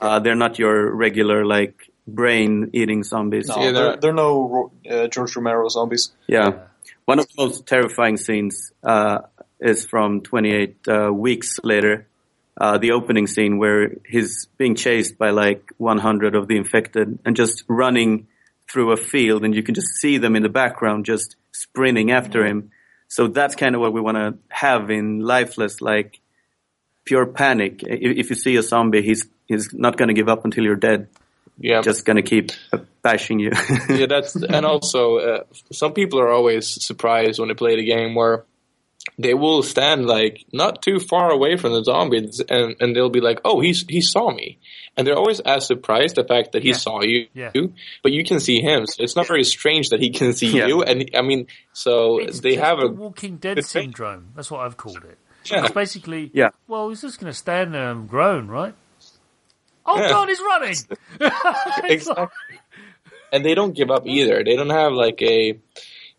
[SPEAKER 3] Uh, they're not your regular like brain eating zombies.
[SPEAKER 4] No,
[SPEAKER 2] Yeah,
[SPEAKER 4] they're,
[SPEAKER 2] they're-
[SPEAKER 4] they're no uh, George Romero zombies.
[SPEAKER 3] Yeah. One of the most terrifying scenes uh, is from 28 uh, weeks later. Uh, the opening scene where he's being chased by like 100 of the infected and just running through a field, and you can just see them in the background just sprinting after him. So that's kind of what we want to have in Lifeless, like pure panic. If, if you see a zombie, he's he's not going to give up until you're dead.
[SPEAKER 2] Yeah,
[SPEAKER 3] Just going to keep bashing you.
[SPEAKER 2] yeah, that's and also uh, some people are always surprised when they play the game where they will stand like not too far away from the zombies and and they'll be like, "Oh, he's he saw me," and they're always as surprised the fact that he
[SPEAKER 1] Yeah.
[SPEAKER 2] saw you,
[SPEAKER 1] Yeah.
[SPEAKER 2] but you can see him. So it's not very strange that he can see
[SPEAKER 3] Yeah.
[SPEAKER 2] you, and I mean, so
[SPEAKER 1] It's
[SPEAKER 2] they
[SPEAKER 1] just
[SPEAKER 2] have a
[SPEAKER 1] Walking Dead syndrome. That's what I've called it.
[SPEAKER 2] Yeah.
[SPEAKER 1] It's basically,
[SPEAKER 3] Yeah.
[SPEAKER 1] Well, he's just going to stand there and groan, right? Oh
[SPEAKER 2] Yeah.
[SPEAKER 1] God, he's running!
[SPEAKER 2] Exactly. and they don't give up either. They don't have like a,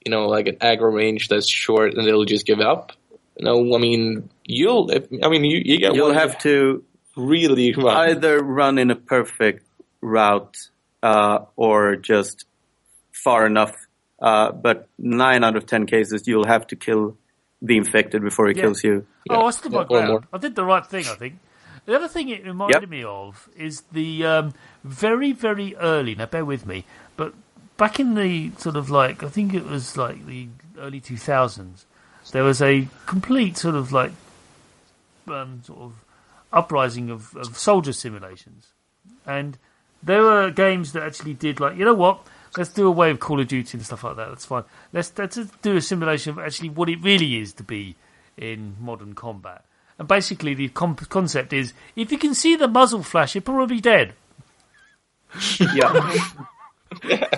[SPEAKER 2] you know, like an aggro range that's short and they'll just give up. No, I mean you'll. If, I mean you, you get
[SPEAKER 3] You'll
[SPEAKER 2] one
[SPEAKER 3] have to
[SPEAKER 2] really run.
[SPEAKER 3] either run in a perfect route uh, or just far enough. Uh, but nine out of ten cases, you'll have to kill the infected before he
[SPEAKER 1] Yeah.
[SPEAKER 3] kills you.
[SPEAKER 1] Oh, I stood my
[SPEAKER 2] Yeah, or
[SPEAKER 1] ground. I did the right thing, I think. The other thing it reminded
[SPEAKER 3] Yep.
[SPEAKER 1] me of is the um, very, very early. Now, bear with me, but back in the sort of like I think it was like the early two thousands, there was a complete sort of like um, sort of uprising of, of soldier simulations, and there were games that actually did like you know what. Let's do a away with Call of Duty and stuff like that. That's fine. Let's, let's do a simulation of actually what it really is to be in modern combat. And basically, the concept is if you can see the muzzle flash, you're probably dead.
[SPEAKER 3] Yeah,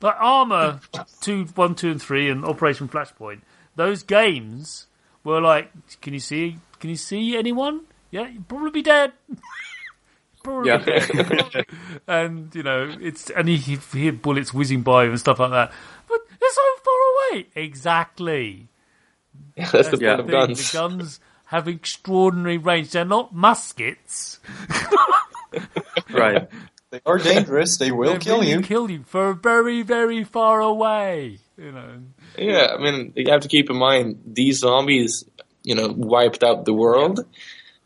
[SPEAKER 1] Like Arma 2, 1, 2, and 3 and Operation Flashpoint, those games were like, can you see Can you see anyone? Yeah, you'd probably be dead. probably
[SPEAKER 3] Yeah.
[SPEAKER 1] dead. and, you know, it's, and you you hear bullets whizzing by and stuff like that. But they're so far away. Exactly.
[SPEAKER 2] That's the
[SPEAKER 3] Yeah.
[SPEAKER 2] point of guns.
[SPEAKER 1] The guns have extraordinary range. They're not muskets.
[SPEAKER 3] right.
[SPEAKER 4] They are dangerous. They will
[SPEAKER 1] They
[SPEAKER 4] kill
[SPEAKER 1] really
[SPEAKER 4] you.
[SPEAKER 1] Kill you for very, very far away. You know.
[SPEAKER 2] Yeah, I mean, you have to keep in mind these zombies, you know, wiped out the world.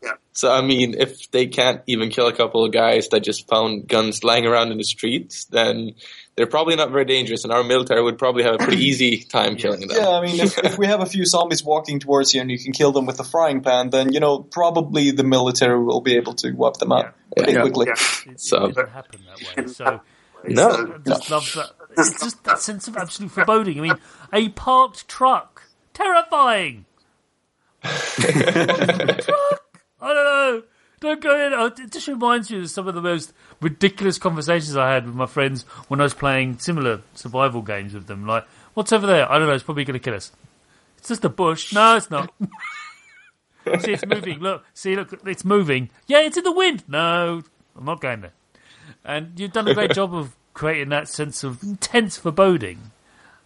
[SPEAKER 3] Yeah.
[SPEAKER 2] So I mean, if they can't even kill a couple of guys that just found guns lying around in the streets, then they're probably not very dangerous, and our military would probably have a pretty easy time killing them.
[SPEAKER 4] Yeah, I mean, if, if we have a few zombies walking towards you and you can kill them with a frying pan, then you know probably the military will be able to wipe them out pretty
[SPEAKER 3] Yeah.
[SPEAKER 4] quickly.
[SPEAKER 1] It,
[SPEAKER 2] So-
[SPEAKER 1] it doesn't happen that way. So
[SPEAKER 2] No,
[SPEAKER 1] I uh, just love that. It's just that sense of absolute foreboding. I mean, a parked truck, terrifying. truck. I don't know. Don't go in. Oh, It just reminds you of some of the most ridiculous conversations I had with my friends when I was playing similar survival games with them. Like, what's over there? I don't know. It's probably going to kill us. It's just a bush. No, it's not. see, it's moving. Look, see, look, it's moving. Yeah, it's in the wind. No, I'm not going there. And you've done a great job of creating that sense of intense foreboding.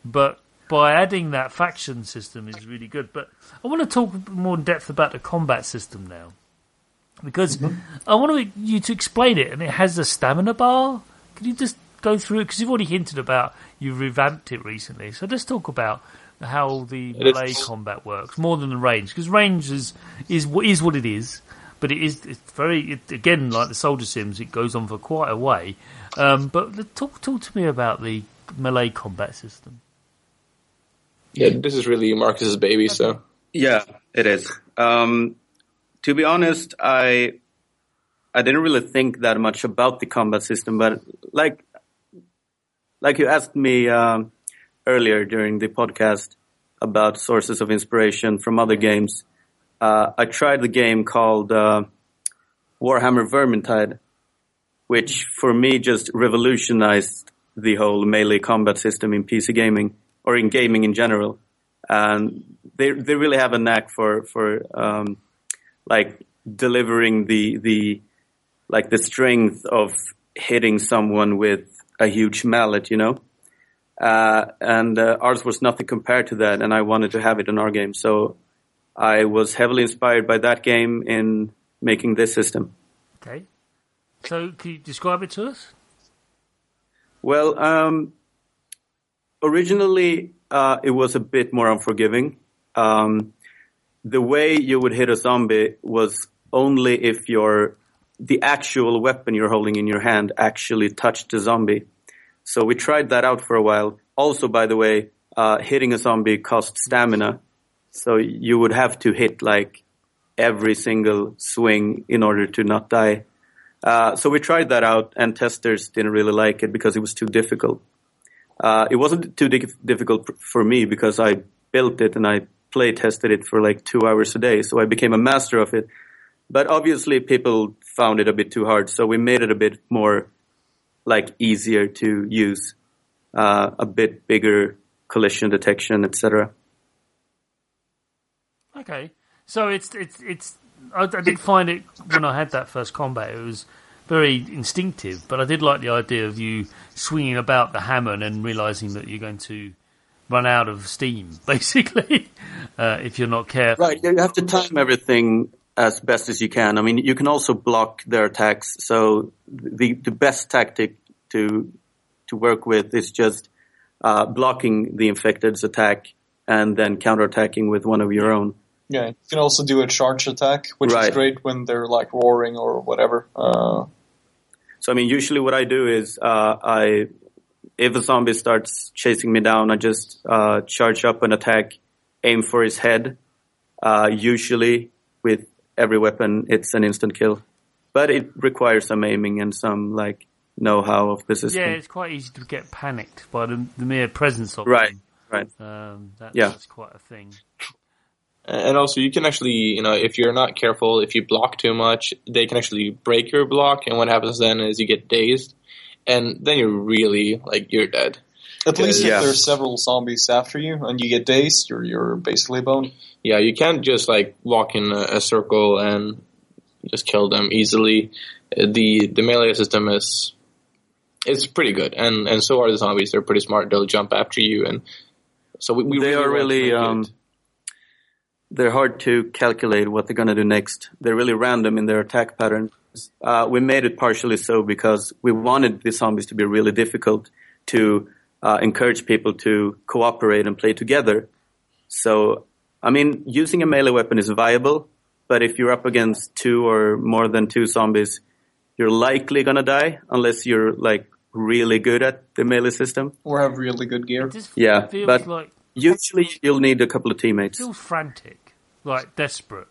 [SPEAKER 1] But by adding that faction system is really good. But I want to talk more in depth about the combat system now. Because I want you to explain it, and it has a stamina bar. Can you just go through it? Because you've already hinted about you revamped it recently. So let's talk about how the
[SPEAKER 2] It is-
[SPEAKER 1] melee combat works more than the range. Because range is, is, what- is what it is, but it is it's very, it, again, like the Soldier Sims, it goes on for quite a way. Um, but talk, talk to me about the melee combat system.
[SPEAKER 2] Yeah, this is really Marcus's baby. So
[SPEAKER 3] Yeah, it is. Um, to be honest, I I didn't really think that much about the combat system, but like like you asked me um, earlier during the podcast about sources of inspiration from other games. Uh, I tried the game called uh, Warhammer Vermintide, which for me just revolutionized the whole melee combat system in PC gaming or in gaming in general. And they they really have a knack for for um, like delivering the the like the strength of hitting someone with a huge mallet, you know. Uh, and uh, ours was nothing compared to that, and I wanted to have it in our game. So I was heavily inspired by that game in making this system.
[SPEAKER 1] Okay. So can you describe it to us?
[SPEAKER 3] Well, um, originally uh, it was a bit more unforgiving. Um, the way you would hit a zombie was only if your the actual weapon you're holding in your hand actually touched the zombie. So we tried that out for a while. Also, by the way, uh, hitting a zombie cost stamina, so you would have to hit like every single swing in order to not die. Uh, so we tried that out, and testers didn't really like it because it was too difficult. Uh, it wasn't too di- difficult for me because I built it and I play tested it for like two hours a day, so I became a master of it. But obviously, people found it a bit too hard, so we made it a bit more like easier to use, uh, a bit bigger collision detection, etc.
[SPEAKER 1] Okay, so it's it's it's. I, I did find it when I had that first combat. It was very instinctive, but I did like the idea of you swinging about the hammer and realizing that you're going to run out of steam, basically, uh, if you're not careful.
[SPEAKER 3] Right, you have to time everything as best as you can. I mean, you can also block their attacks. So the the best tactic to to work with is just uh, blocking the infected's attack and then counterattacking with one of your own.
[SPEAKER 4] Yeah, you can also do a charge attack, which is great when they're like roaring or whatever. Uh,
[SPEAKER 3] So I mean, usually what I do is uh, I if a zombie starts chasing me down, I just uh, charge up an attack, aim for his head. Uh, usually with every weapon, it's an instant kill, but it requires some aiming and some like know-how of the system.
[SPEAKER 1] Yeah, it's quite easy to get panicked by the, the mere presence of
[SPEAKER 3] Right, right.
[SPEAKER 1] Um, that,
[SPEAKER 3] Yeah.
[SPEAKER 1] That's quite a thing.
[SPEAKER 2] And also, you can actually, you know, if you're not careful, if you block too much, they can actually break your block. And what happens then is you get dazed, and then you're really like you're dead.
[SPEAKER 4] at least
[SPEAKER 3] Yeah.
[SPEAKER 4] if there's several zombies after you and you get dazed, you're you're basically boned.
[SPEAKER 2] Yeah, you can't just like walk in a, a circle and just kill them easily. The the melee system is it's pretty good, and and so are the zombies. They're pretty smart. They'll jump after you, and so we, we
[SPEAKER 3] They
[SPEAKER 2] really
[SPEAKER 3] are really, um, they're hard to calculate what they're going to do next. They're really random in their attack patterns. Uh, we made it partially so because we wanted the zombies to be really difficult to uh, encourage people to cooperate and play together. So, I mean, using a melee weapon is viable, but if you're up against two or more than two zombies, you're likely going to die unless you're like really good at the melee system.
[SPEAKER 4] Or have really good gear.
[SPEAKER 1] It just
[SPEAKER 3] Yeah,
[SPEAKER 1] feels
[SPEAKER 3] but-
[SPEAKER 1] like
[SPEAKER 3] Usually, you'll need a couple of teammates.
[SPEAKER 1] feels frantic, like desperate.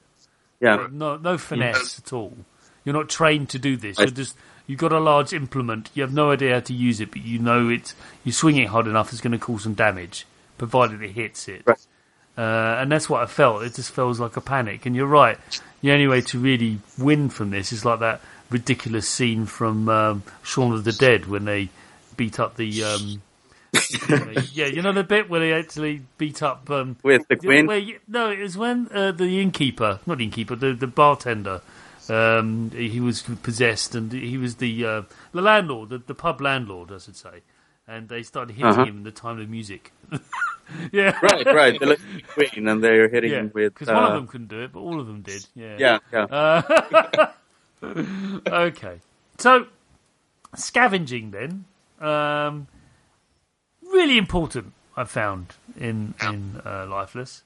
[SPEAKER 3] Yeah.
[SPEAKER 1] No, no finesse at all. You're not trained to do this.
[SPEAKER 3] I-
[SPEAKER 1] You're just you've got a large implement. You have no idea how to use it, but you know it's you swing it hard enough, it's going to cause some damage, provided it hits it.
[SPEAKER 3] Right.
[SPEAKER 1] Uh, and that's what I felt. It just feels like a panic. And you're right. the only way to really win from this is like that ridiculous scene from um, Shaun of the Dead when they beat up the. Um, yeah, you know the bit where they actually beat up um,
[SPEAKER 3] With the queen?
[SPEAKER 1] Where, you- no, it was when uh, the innkeeper, not the innkeeper, the the bartender. Um, he was possessed, and he was the uh, the landlord, the, the pub landlord, I should say. And they started hitting
[SPEAKER 3] Uh-huh.
[SPEAKER 1] him in the time of music. yeah,
[SPEAKER 3] Right, right. They queen, and they're hitting
[SPEAKER 1] Yeah,
[SPEAKER 3] him with.
[SPEAKER 1] because one of
[SPEAKER 3] uh,
[SPEAKER 1] them couldn't do it, but all of them did. Yeah,
[SPEAKER 3] Yeah, yeah.
[SPEAKER 1] okay. So, scavenging then, um, really important. I found in in uh, Lifeless.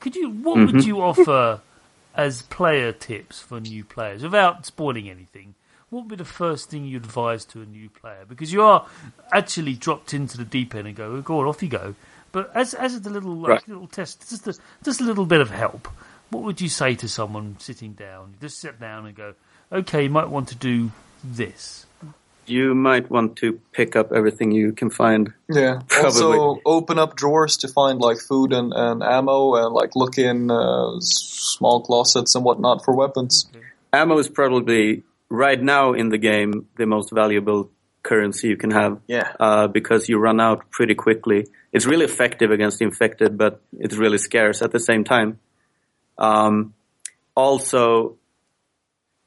[SPEAKER 1] Could you? What would you offer as player tips for new players without spoiling anything? What would be the first thing you advise to a new player? Because you are actually dropped into the deep end and go, oh, go on, off you go. But as as a little like,
[SPEAKER 3] Right.
[SPEAKER 1] little test, just a just a little bit of help. What would you say to someone sitting down? You Just sit down and go, okay, you might want to do this.
[SPEAKER 3] You might want to pick up everything you can find.
[SPEAKER 4] Yeah.
[SPEAKER 3] Probably.
[SPEAKER 4] Also, open up drawers to find like food and, and ammo, and like look in uh, small closets and whatnot for weapons.
[SPEAKER 3] Ammo is probably right now in the game the most valuable currency you can have.
[SPEAKER 4] Yeah.
[SPEAKER 3] Uh, because you run out pretty quickly. It's really effective against infected, but it's really scarce at the same time. Um, also,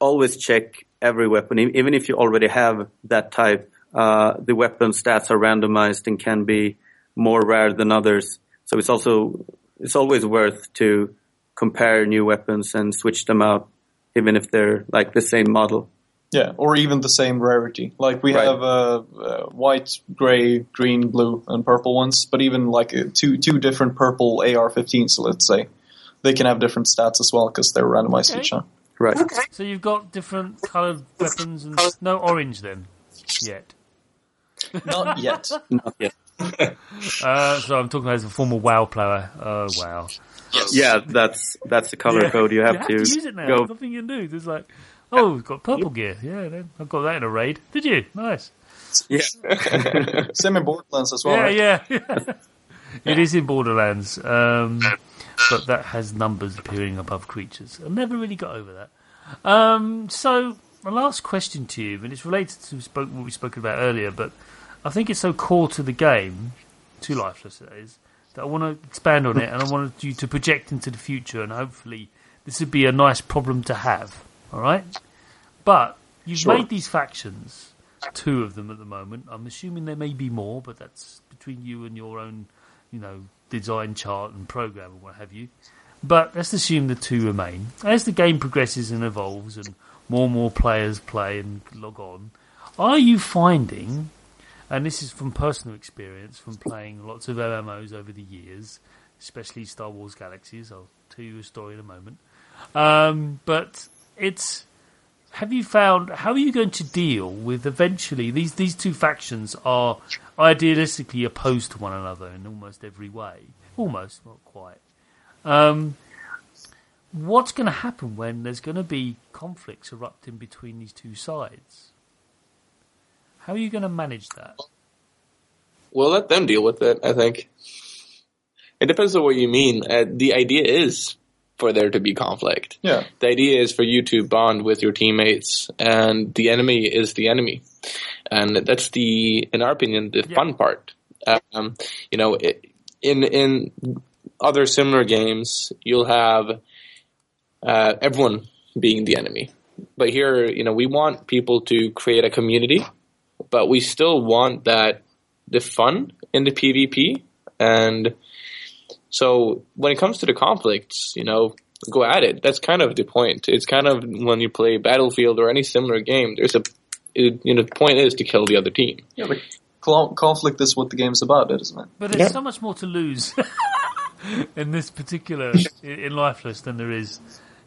[SPEAKER 3] always check every weapon, E- even if you already have that type. Uh, the weapon stats are randomized and can be more rare than others. So it's also it's always worth to compare new weapons and switch them out, even if they're like the same model.
[SPEAKER 4] Yeah, or even the same rarity. Like we
[SPEAKER 3] Right.
[SPEAKER 4] have uh, uh, white, gray, green, blue, and purple ones, but even like uh, two two different purple AR-15s, let's say, they can have different stats as well because they're randomized
[SPEAKER 1] Okay.
[SPEAKER 4] each time.
[SPEAKER 3] Right.
[SPEAKER 1] So you've got different coloured weapons and no orange then yet.
[SPEAKER 4] Not yet.
[SPEAKER 3] Not yet.
[SPEAKER 1] Uh, so I'm talking as a former WoW player. Oh wow!
[SPEAKER 3] Yeah, that's that's the color
[SPEAKER 1] Yeah.
[SPEAKER 3] code you have,
[SPEAKER 1] you have
[SPEAKER 3] to,
[SPEAKER 1] to use it now.
[SPEAKER 3] go.
[SPEAKER 1] There's nothing you can do. There's like, oh, we've got purple gear. Yeah, then I've got that in a raid. Did you? Nice.
[SPEAKER 3] Yeah.
[SPEAKER 4] Same in Borderlands as well.
[SPEAKER 1] yeah,
[SPEAKER 4] right?
[SPEAKER 1] yeah, yeah. it is in Borderlands, um, but that has numbers appearing above creatures. I never really got over that. Um, so, my last question to you, and it's related to spoke, what we spoke about earlier, but I think it's so core to the game, to Lifeless that is, that I want to expand on it, and I wanted you to project into the future, and hopefully this would be a nice problem to have. All right, but you've
[SPEAKER 4] Sure.
[SPEAKER 1] made these factions, two of them at the moment. I'm assuming there may be more, but that's between you and your own, you know, design chart and program and what have you. But let's assume the two remain. As the game progresses and evolves and more and more players play and log on, are you finding, and this is from personal experience from playing lots of MMOs over the years, especially Star Wars Galaxies, I'll tell you a story in a moment. Um, but it's have you found how are you going to deal with eventually these these two factions are idealistically opposed to one another in almost every way almost not quite um, what's going to happen when there's going to be conflicts erupting between these two sides how are you going to manage that
[SPEAKER 2] We'll let them deal with it, I think. It depends on what you mean. Uh, the idea is for there to be conflict.
[SPEAKER 4] Yeah.
[SPEAKER 2] The idea is for you to bond with your teammates, and the enemy is the enemy. And that's the, in our opinion, the
[SPEAKER 1] Yeah.
[SPEAKER 2] fun part. Um, you know, in in other similar games, you'll have uh, everyone being the enemy. But here, you know, we want people to create a community, but we still want that the fun in the PvP. And so when it comes to the conflicts, you know, go at it. That's kind of the point. It's kind of when you play Battlefield or any similar game, there's a, it, you know, the point is to kill the other team.
[SPEAKER 4] Yeah, but cl- conflict is what the game's about, isn't it?
[SPEAKER 1] but there's
[SPEAKER 2] Yeah.
[SPEAKER 1] so much more to lose in this particular in, in lifeless than there is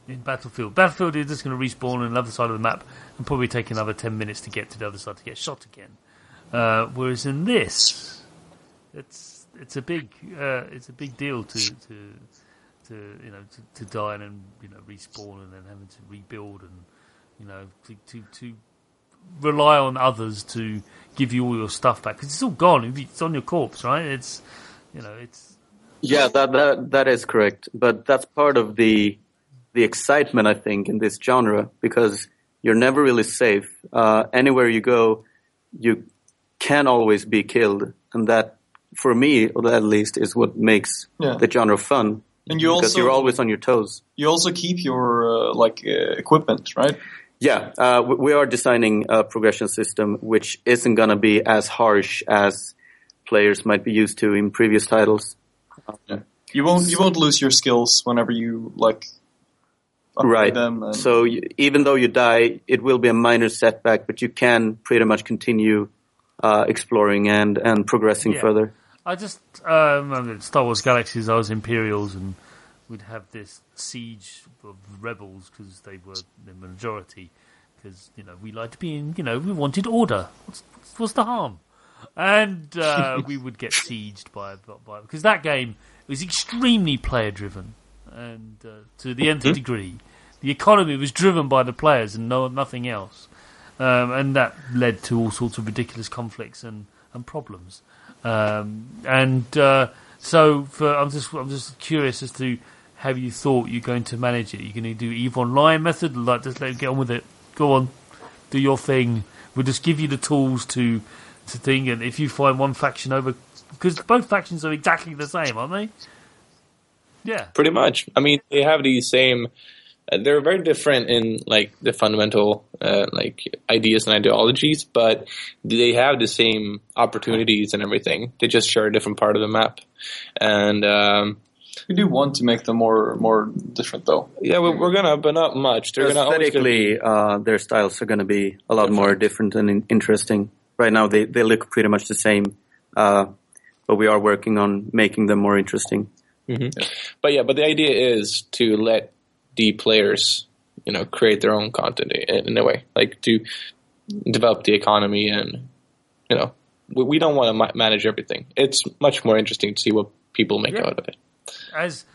[SPEAKER 1] in Battlefield. Battlefield is just going to respawn on the other side of the map and probably take another ten minutes to get to the other side to get shot again. Uh, whereas in this, it's it's a big uh, it's a big deal to to to you know to, to die and then you know respawn and then having to rebuild and you know to to, to rely on others to give you all your stuff back because it's all gone. It's on your corpse, right? It's you know it's
[SPEAKER 3] Yeah, that that that is correct. But that's part of the the excitement, I think, in this genre because you're never really safe. Uh, anywhere you go, you can always be killed, and that, for me, at least, is what makes
[SPEAKER 4] Yeah.
[SPEAKER 3] the genre fun.
[SPEAKER 4] And you
[SPEAKER 3] because
[SPEAKER 4] also
[SPEAKER 3] you're always on your toes.
[SPEAKER 4] you also keep your uh, like uh, equipment, right?
[SPEAKER 3] Yeah, uh, we- we are designing a progression system which isn't going to be as harsh as players might be used to in previous titles.
[SPEAKER 4] You won't you won't lose your skills whenever you like
[SPEAKER 3] Right.
[SPEAKER 4] them. And,
[SPEAKER 3] So you, even though you die, it will be a minor setback, but you can pretty much continue uh, exploring and, and progressing
[SPEAKER 1] Yeah.
[SPEAKER 3] further.
[SPEAKER 1] I just um, Star Wars Galaxies. I was Imperials, and we'd have this siege of rebels because they were the majority. Because you know we liked being. You know we wanted order. What's, what's the harm? And uh, we would get sieged by by because that game was extremely player driven, and uh, to the nth degree, the economy was driven by the players and no nothing else. Um, and that led to all sorts of ridiculous conflicts and, and problems. Um, and uh, so, for, I'm just I'm just curious as to how you thought you're going to manage it. You're going to do Eve Online method, like just let get on with it. Go on, do your thing. We'll just give you the tools to to thing. And if you find one faction over, because both factions are exactly the same, aren't they? Yeah.
[SPEAKER 2] Pretty much. I mean, they have these same. Uh, they're very different in like the fundamental uh, like ideas and ideologies, but they have the same opportunities and everything. They just share a different part of the map, and um,
[SPEAKER 4] we do want to make them more more different, though.
[SPEAKER 2] yeah, we're, we're gonna, but not much. They're gonna always gonna be-
[SPEAKER 3] Aesthetically, uh, their styles are going to be a lot more different and in- interesting. Right now, they, they look pretty much the same, uh, but we are working on making them more interesting.
[SPEAKER 2] But yeah, but the idea is to let the players, you know, create their own content in, in a way, like to develop the economy and, you know, we, we don't want to ma- manage everything. It's much more interesting to see what people make
[SPEAKER 1] Yeah.
[SPEAKER 2] out of it.
[SPEAKER 1] As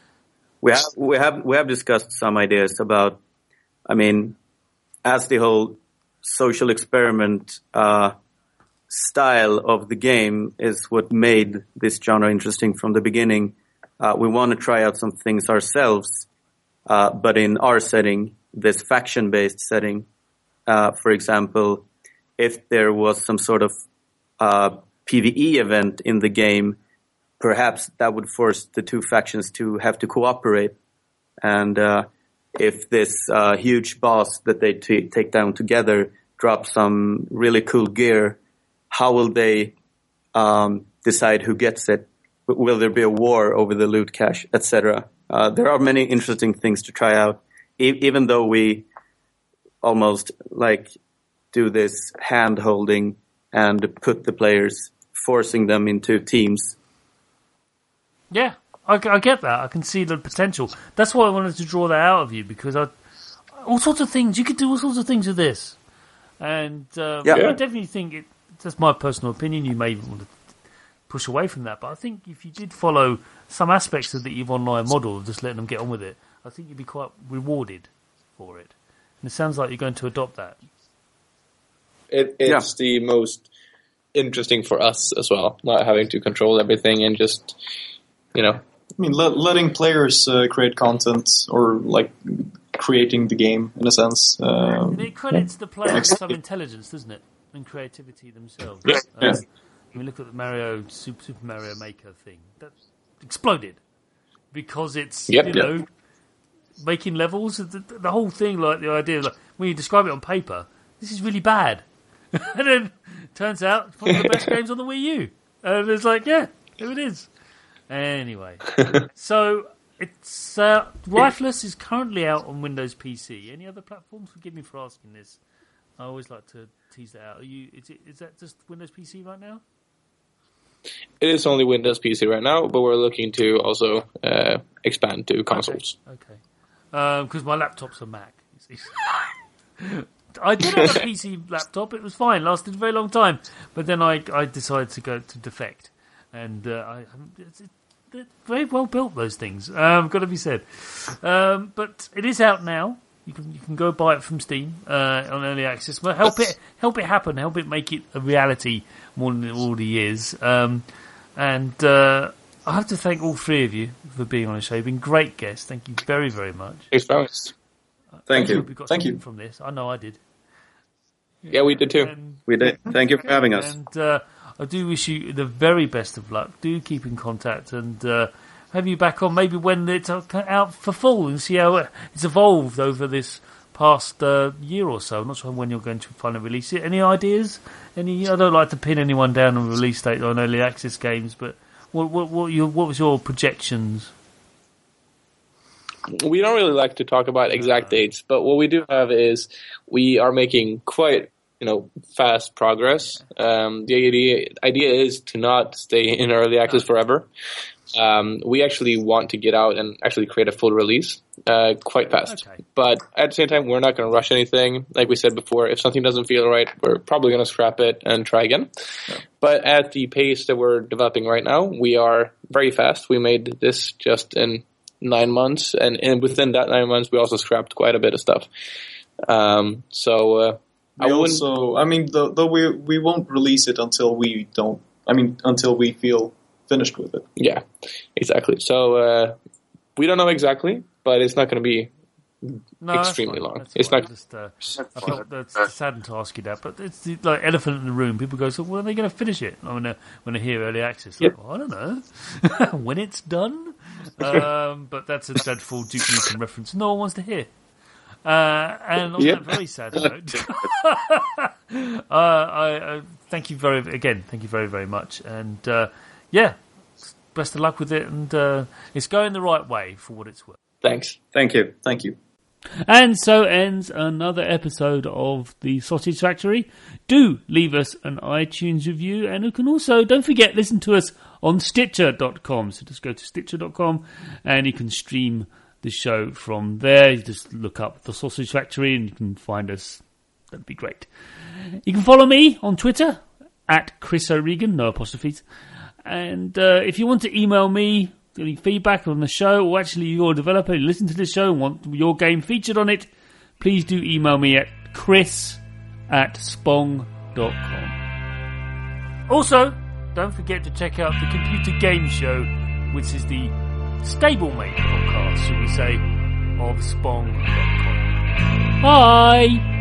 [SPEAKER 3] We have we have we have discussed some ideas about. I mean, as the whole social experiment uh, style of the game is what made this genre interesting from the beginning. Uh, we want to try out some things ourselves, uh, but in our setting, this faction-based setting. Uh, for example, if there was some sort of uh, PVE event in the game, perhaps that would force the two factions to have to cooperate. And uh, if this uh, huge boss that they t- take down together drops some really cool gear, how will they um, decide who gets it? Will there be a war over the loot cache, etc.? Uh, there are many interesting things to try out, e- even though we almost like do this hand holding and put the players, forcing them into teams.
[SPEAKER 1] Yeah, I, I get that. I can see the potential. That's why I wanted to draw that out of you because I, all sorts of things you could do all sorts of things with this, and um,
[SPEAKER 3] Yeah.
[SPEAKER 1] I definitely think it. That's my personal opinion. You may want to push away from that, but I think if you did follow some aspects of the Eve Online model, of just letting them get on with it, I think you'd be quite rewarded for it. And it sounds like you're going to adopt that.
[SPEAKER 2] It, it's the most interesting for us as well, not having to control everything and just, you know,
[SPEAKER 4] I mean, let, letting players uh, create content or like creating the game in a sense. Um,
[SPEAKER 1] And it credits the players with some intelligence, doesn't it? And creativity themselves.
[SPEAKER 2] Yeah.
[SPEAKER 1] Um, I mean, look at the Mario Super, Super Mario Maker thing that exploded because it's
[SPEAKER 2] Yep,
[SPEAKER 1] you
[SPEAKER 2] yep.
[SPEAKER 1] know making levels. The, the whole thing, like the idea, like when you describe it on paper, this is really bad, and then turns out it's one of the best games on the Wii U, and it's like, yeah, here it is. Anyway, so it's uh, Lifeless is currently out on Windows PC. Any other platforms? Forgive me for asking this. I always like to tease that out. Are you is, it, is that just Windows PC right now?
[SPEAKER 2] It is only Windows PC right now, but we're looking to also uh, expand to consoles.
[SPEAKER 1] Okay, because my laptop's a Mac. I did have a PC laptop. It was fine. Lasted a very long time. But then I I decided to go to defect, and uh, I. It's, very well built. Those things. Um, got to be said. Um, but it is out now. You can you can go buy it from Steam uh, on early access. But help it help it happen. Help it make it a reality more than it already is. Um, and uh, I have to thank all three of you for being on the show. You've been great guests. Thank you very, very much.
[SPEAKER 2] Having us.
[SPEAKER 3] Thank you.
[SPEAKER 1] got
[SPEAKER 4] Thank you.
[SPEAKER 1] from this. I know I did.
[SPEAKER 2] Yeah, we did too.
[SPEAKER 1] And,
[SPEAKER 3] We did. Thank you for having us.
[SPEAKER 1] and uh, I do wish you the very best of luck. Do keep in contact and uh, have you back on maybe when it's out for full and see how it's evolved over this past uh, year or so. I'm not sure when you're going to finally release it. Any ideas? Any? I don't like to pin anyone down on release date on early access games, but what what what, your, what was your projections?
[SPEAKER 2] we don't really like to talk about exact dates, but what we do have is we are making quite you know fast progress. Um, the idea idea is to not stay in early access forever. Um, we actually want to get out and actually create a full release uh, quite fast.
[SPEAKER 1] Okay.
[SPEAKER 2] But at the same time, we're not going to rush anything. Like we said before, if something doesn't feel right, we're probably going to scrap it and try again. But at the pace that we're developing right now, we are very fast. We made this just in nine months, and, and within that nine months, we also scrapped quite a bit of stuff. Um, so uh, I
[SPEAKER 4] We
[SPEAKER 2] wouldn't.
[SPEAKER 4] also, I mean, though, though we we won't release it until we don't. I mean, until we feel finished with it.
[SPEAKER 2] Yeah, exactly. So uh, we don't know exactly, but it's not going to be.
[SPEAKER 1] No,
[SPEAKER 2] Extremely long.
[SPEAKER 1] That's
[SPEAKER 2] It's
[SPEAKER 1] fine.
[SPEAKER 2] not-
[SPEAKER 1] Just, uh, I felt that's saddened to ask you that, but it's the, like elephant in the room. People go, so when are they going to finish it? When they when they hear early access, like,
[SPEAKER 2] Yep.
[SPEAKER 1] well, I don't know when it's done. Um, but that's a dreadful Duke Nukem reference. No one wants to hear. Uh, and on
[SPEAKER 2] Yep.
[SPEAKER 1] that very sad note, uh, I, I thank you very again. Thank you very very much, and uh, yeah, best of luck with it. And uh, it's going the right way for what it's worth.
[SPEAKER 2] Thanks.
[SPEAKER 3] Thank you.
[SPEAKER 4] Thank you.
[SPEAKER 1] And so ends another episode of the Sausage Factory. Do leave us an iTunes review, and you can also, don't forget, listen to us on Stitcher.com. So just go to Stitcher.com and you can stream the show from there. You just look up the Sausage Factory and you can find us. That'd be great. You can follow me on Twitter at Chris O'Regan, no apostrophes. And uh, if you want to email me any feedback on the show, or actually you're a developer, you listen to the show and want your game featured on it, please do email me at chris at spong.com. Also, don't forget to check out the Computer Game Show, which is the stablemate podcast, shall we say, of spong.com. Bye!